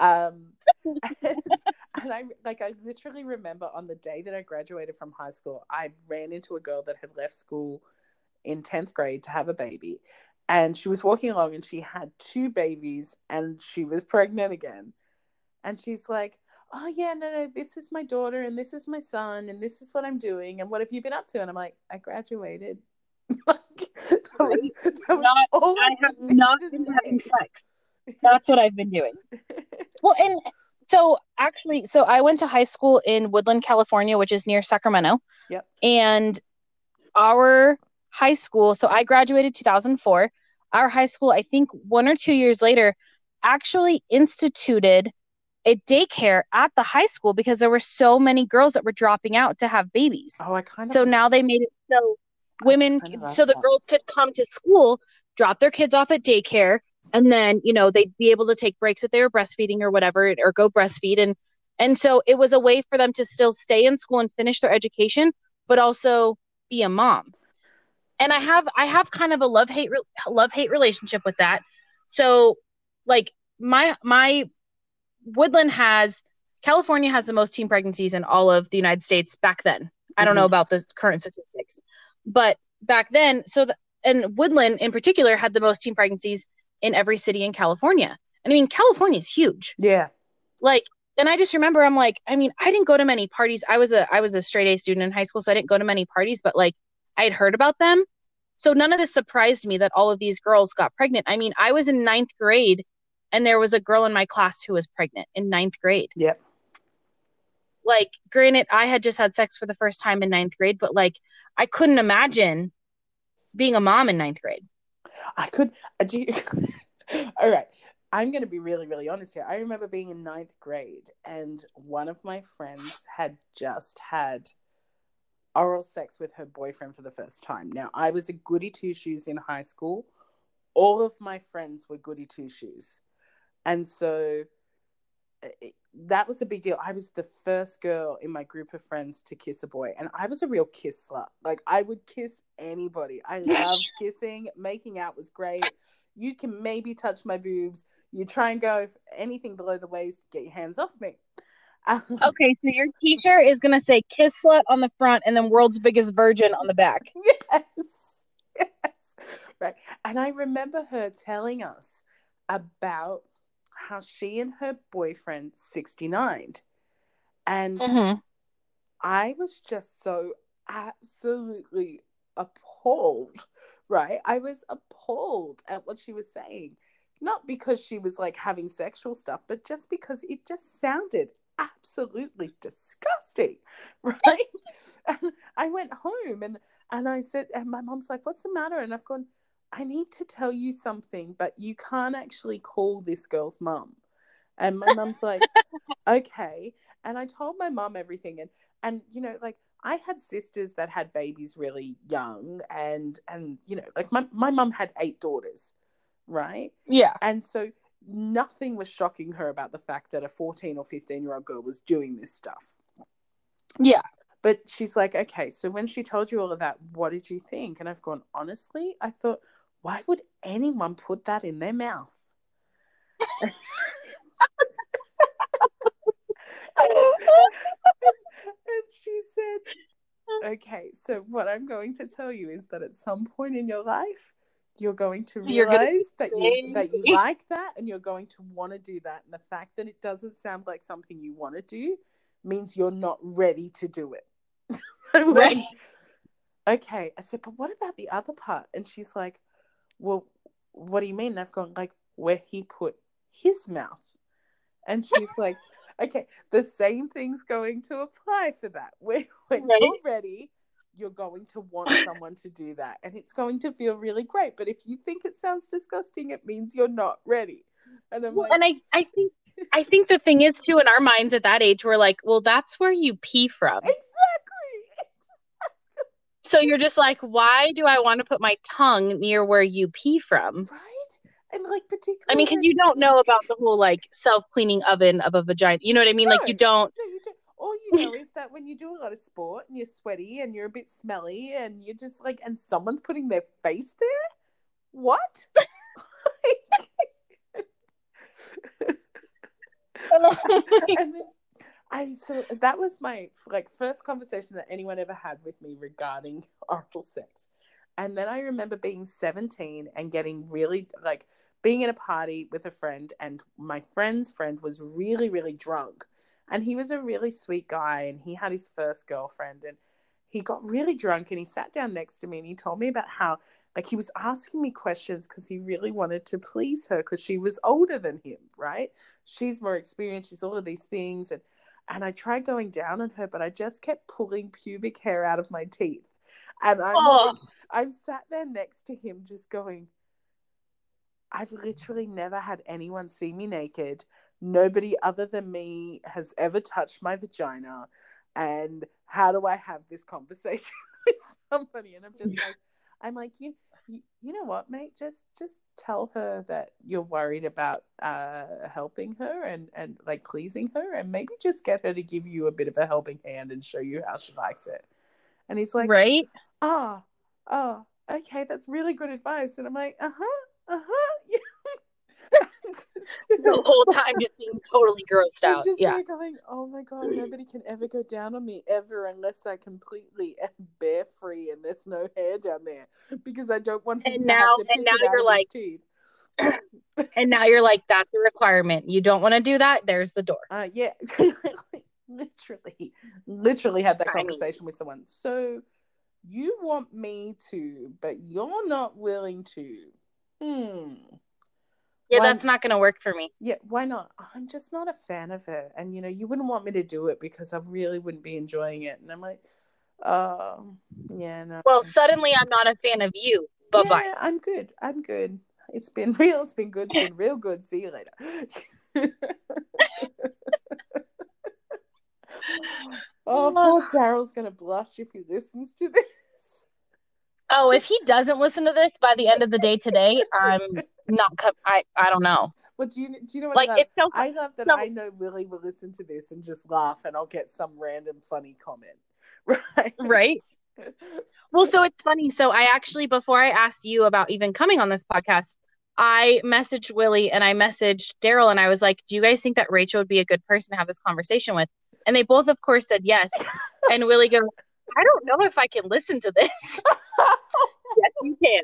Um, and, and I like I literally remember on the day that I graduated from high school, I ran into a girl that had left school in 10th grade to have a baby. And she was walking along and she had two babies and she was pregnant again. And she's like, Oh yeah, no, no, this is my daughter and this is my son and this is what I'm doing and what have you been up to? And I'm like, I graduated. like, that was, that was Not- I have not been say. having sex. That's what I've been doing. Well, and so actually, so I went to high school in Woodland, California, which is near Sacramento. Yep. And our high school, so I graduated 2004. Our high school, I think one or two years later, actually instituted a daycare at the high school because there were so many girls that were dropping out to have babies. Oh, I kind of So now they made it so women, so the girls could come to school, drop their kids off at daycare, and then you know they'd be able to take breaks if they were breastfeeding or whatever, or go breastfeed, and and so it was a way for them to still stay in school and finish their education, but also be a mom. And I have I have kind of a love hate love hate relationship with that. So like my my Woodland has California has the most teen pregnancies in all of the United States back then. I don't know Mhm. about the current statistics, but back then, so the, and Woodland in particular had the most teen pregnancies in every city in California. And I mean, California is huge. Yeah. Like, and I just remember I'm like, I mean, I didn't go to many parties. I was a I was a straight A student in high school, so I didn't go to many parties, but like I had heard about them. So none of this surprised me that all of these girls got pregnant. I mean, I was in ninth grade and there was a girl in my class who was pregnant in ninth grade. Yep. Like, granted, I had just had sex for the first time in ninth grade, but like I couldn't imagine being a mom in ninth grade. I could. uh, Do you... All right. I'm going to be really, really honest here. I remember being in ninth grade, and one of my friends had just had oral sex with her boyfriend for the first time. Now, I was a goody two shoes in high school. All of my friends were goody two shoes. And so Uh, that was a big deal. I was the first girl in my group of friends to kiss a boy, and I was a real kiss slut. Like I would kiss anybody. I loved kissing. Making out was great. You can maybe touch my boobs. You try and go if anything below the waist, get your hands off me. okay, so your t-shirt is gonna say "Kiss Slut" on the front, and then "World's Biggest Virgin" on the back. Yes, yes, right. And I remember her telling us about how she and her boyfriend 69 and mm-hmm. I was just so absolutely appalled, right? I was appalled at what she was saying. Not because she was like having sexual stuff, but just because it just sounded absolutely disgusting, right? and I went home and and I said, and my mom's like, "What's the matter?" And I've gone, "I need to tell you something, but you can't actually call this girl's mum." And my mom's like, "Okay." And I told my mom everything, and and you know, like I had sisters that had babies really young, and and you know, like my my mom had eight daughters, right? Yeah, and so nothing was shocking her about the fact that a 14 or 15 year old girl was doing this stuff. Yeah. But she's like, okay, so when she told you all of that, what did you think? And I've gone, honestly, I thought, why would anyone put that in their mouth? and she said, okay, so what I'm going to tell you is that at some point in your life, you're going to realize that you that you like that and you're going to want to do that. And the fact that it doesn't sound like something you want to do means you're not ready to do it. Right. okay. I said but what about the other part? And she's like well what do you mean and i've gone like where he put his mouth? And she's like okay the same thing's going to apply for that. When, when right. you're ready. You're going to want someone to do that. And it's going to feel really great. But if you think it sounds disgusting it means you're not ready. And i'm well, like and i i think i think the thing is too in our minds at that age we're like well that's where you pee from. Exactly so you're just like why do i want to put my tongue near where you pee from? Right? And like particularly i mean because you don't know about the whole like self-cleaning oven of a vagina you know what i mean? No, like you don't, no, you don't. All you know is that when you do a lot of sport and you're sweaty and you're a bit smelly and you're just like, and someone's putting their face there, what? Oh and then I so that was my like first conversation that anyone ever had with me regarding oral sex. And then I remember being 17 and getting really like being in a party with a friend and my friend's friend was really really drunk and he was a really sweet guy and he had his first girlfriend and he got really drunk and he sat down next to me and he told me about how like he was asking me questions because he really wanted to please her because she was older than him right she's more experienced she's all of these things and and i tried going down on her but i just kept pulling pubic hair out of my teeth. And i'm oh. like, i'm sat there next to him just going i've literally never had anyone see me naked. Nobody other than me has ever touched my vagina. And how do i have this conversation with somebody? And i'm just like i'm like you, you know what mate? Just just tell her that you're worried about uh helping her and and like pleasing her and maybe just get her to give you a bit of a helping hand and show you how she likes it. And he's like right. Ah oh, oh okay that's really good advice. And i'm like uh-huh uh-huh yeah the whole time just being totally grossed out. Just yeah. going, oh my god, nobody can ever go down on me ever unless I completely am bare free and there's no hair down there because I don't want and to now, and now you're like, and now you're like, that's a requirement. You don't want to do that. There's the door. Uh, yeah, literally, literally had that conversation I mean, with someone. So you want me to, but you're not willing to. Hmm yeah, why, that's not going to work for me. Yeah, why not? I'm just not a fan of it. And, you know, you wouldn't want me to do it because I really wouldn't be enjoying it. And I'm like, um, yeah, no. Well, suddenly I'm not a fan of you. Bye bye. Yeah, I'm good. I'm good. It's been real. It's been good. It's been real good. See you later. oh, poor Daryl's going to blush if he listens to this. Oh, if he doesn't listen to this by the end of the day today, I'm not. I I don't know. But do you do you know what Like I love? it's so I love that so- I know Willie will listen to this and just laugh, and I'll get some random funny comment. Right. Right. Well, so it's funny. So I actually, before I asked you about even coming on this podcast, I messaged Willie and I messaged Daryl and I was like, "Do you guys think that Rachel would be a good person to have this conversation with?" And they both, of course, said yes. And Willie goes, "I don't know if I can listen to this." yes, you can.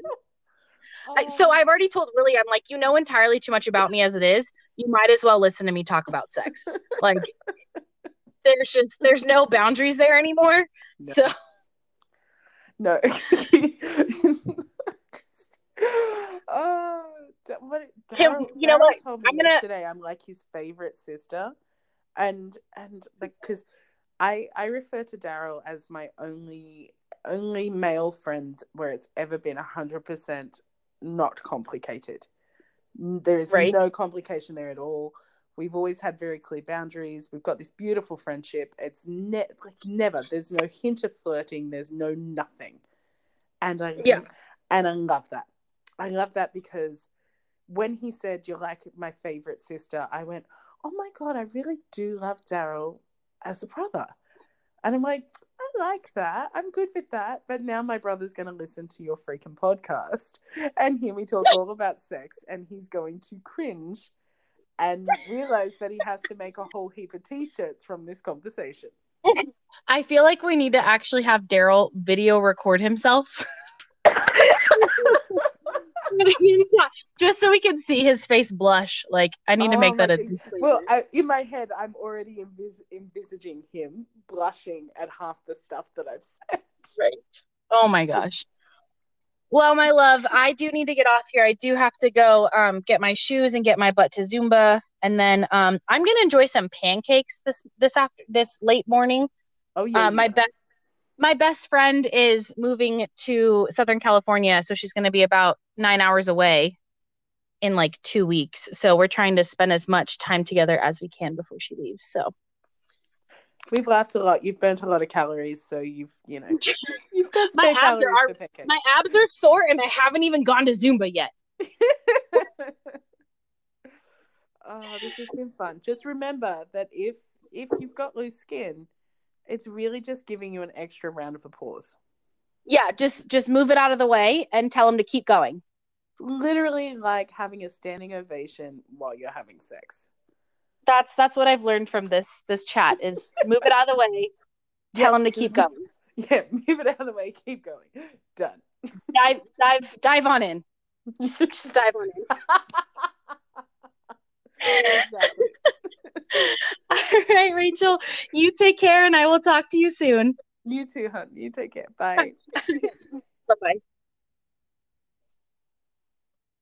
I- Oh. So I've already told Willie, I'm like, you know entirely too much about me as it is. You might as well listen to me talk about sex. Like, there's just there's no boundaries there anymore. No. So No. oh, d- what? Him- you know what? I'm gonna- yesterday I'm like his favorite sister, and and like because I I refer to Daryl as my only only male friend where it's ever been hundred percent not complicated. There is Right. no complication there at all. We've always had very clear boundaries. We've got this beautiful friendship. It's ne- like never. There's no hint of flirting. There's no nothing. And I Yeah. and I love that. I love that because when he said you're like my favorite sister, I went, "Oh my god, I really do love Daryl as a brother." And I'm like, "I like that. I'm good with that." But now my brother's going to listen to your freaking podcast and hear me talk all about sex and he's going to cringe and realize that he has to make a whole heap of t-shirts from this conversation. I feel like we need to actually have Daryl video record himself. Just so we can see his face blush. Like I need to Oh make that a Well, I, in my head, I'm already envis- envisaging him blushing at half the stuff that I've said. right. Oh my gosh. Well, my love, I do need to get off here. I do have to go um, get my shoes and get my butt to Zumba, and then um, I'm gonna enjoy some pancakes this this after this late morning. Oh yeah, Uh, my you best my best friend is moving to Southern California, so she's going to be about nine hours away in like two weeks. So we're trying to spend as much time together as we can before she leaves. So We've laughed a lot. You've burnt a lot of calories, so you've you know you've got My abs are- my abs are sore, and I haven't even gone to Zumba yet. oh, this has been fun. Just remember that if if you've got loose skin, it's really just giving you an extra round of applause. Yeah, just just move it out of the way and tell him to keep going. Literally like having a standing ovation while you're having sex. That's that's what I've learned from this this chat is move it out of the way, tell Yeah, him to keep move- going. Yeah, move it out of the way. Keep going. Done. Dive dive dive on in. Just, just dive on in. All right, Rachel, you take care and I will talk to you soon. You too, hun. You take care. Bye. Bye bye.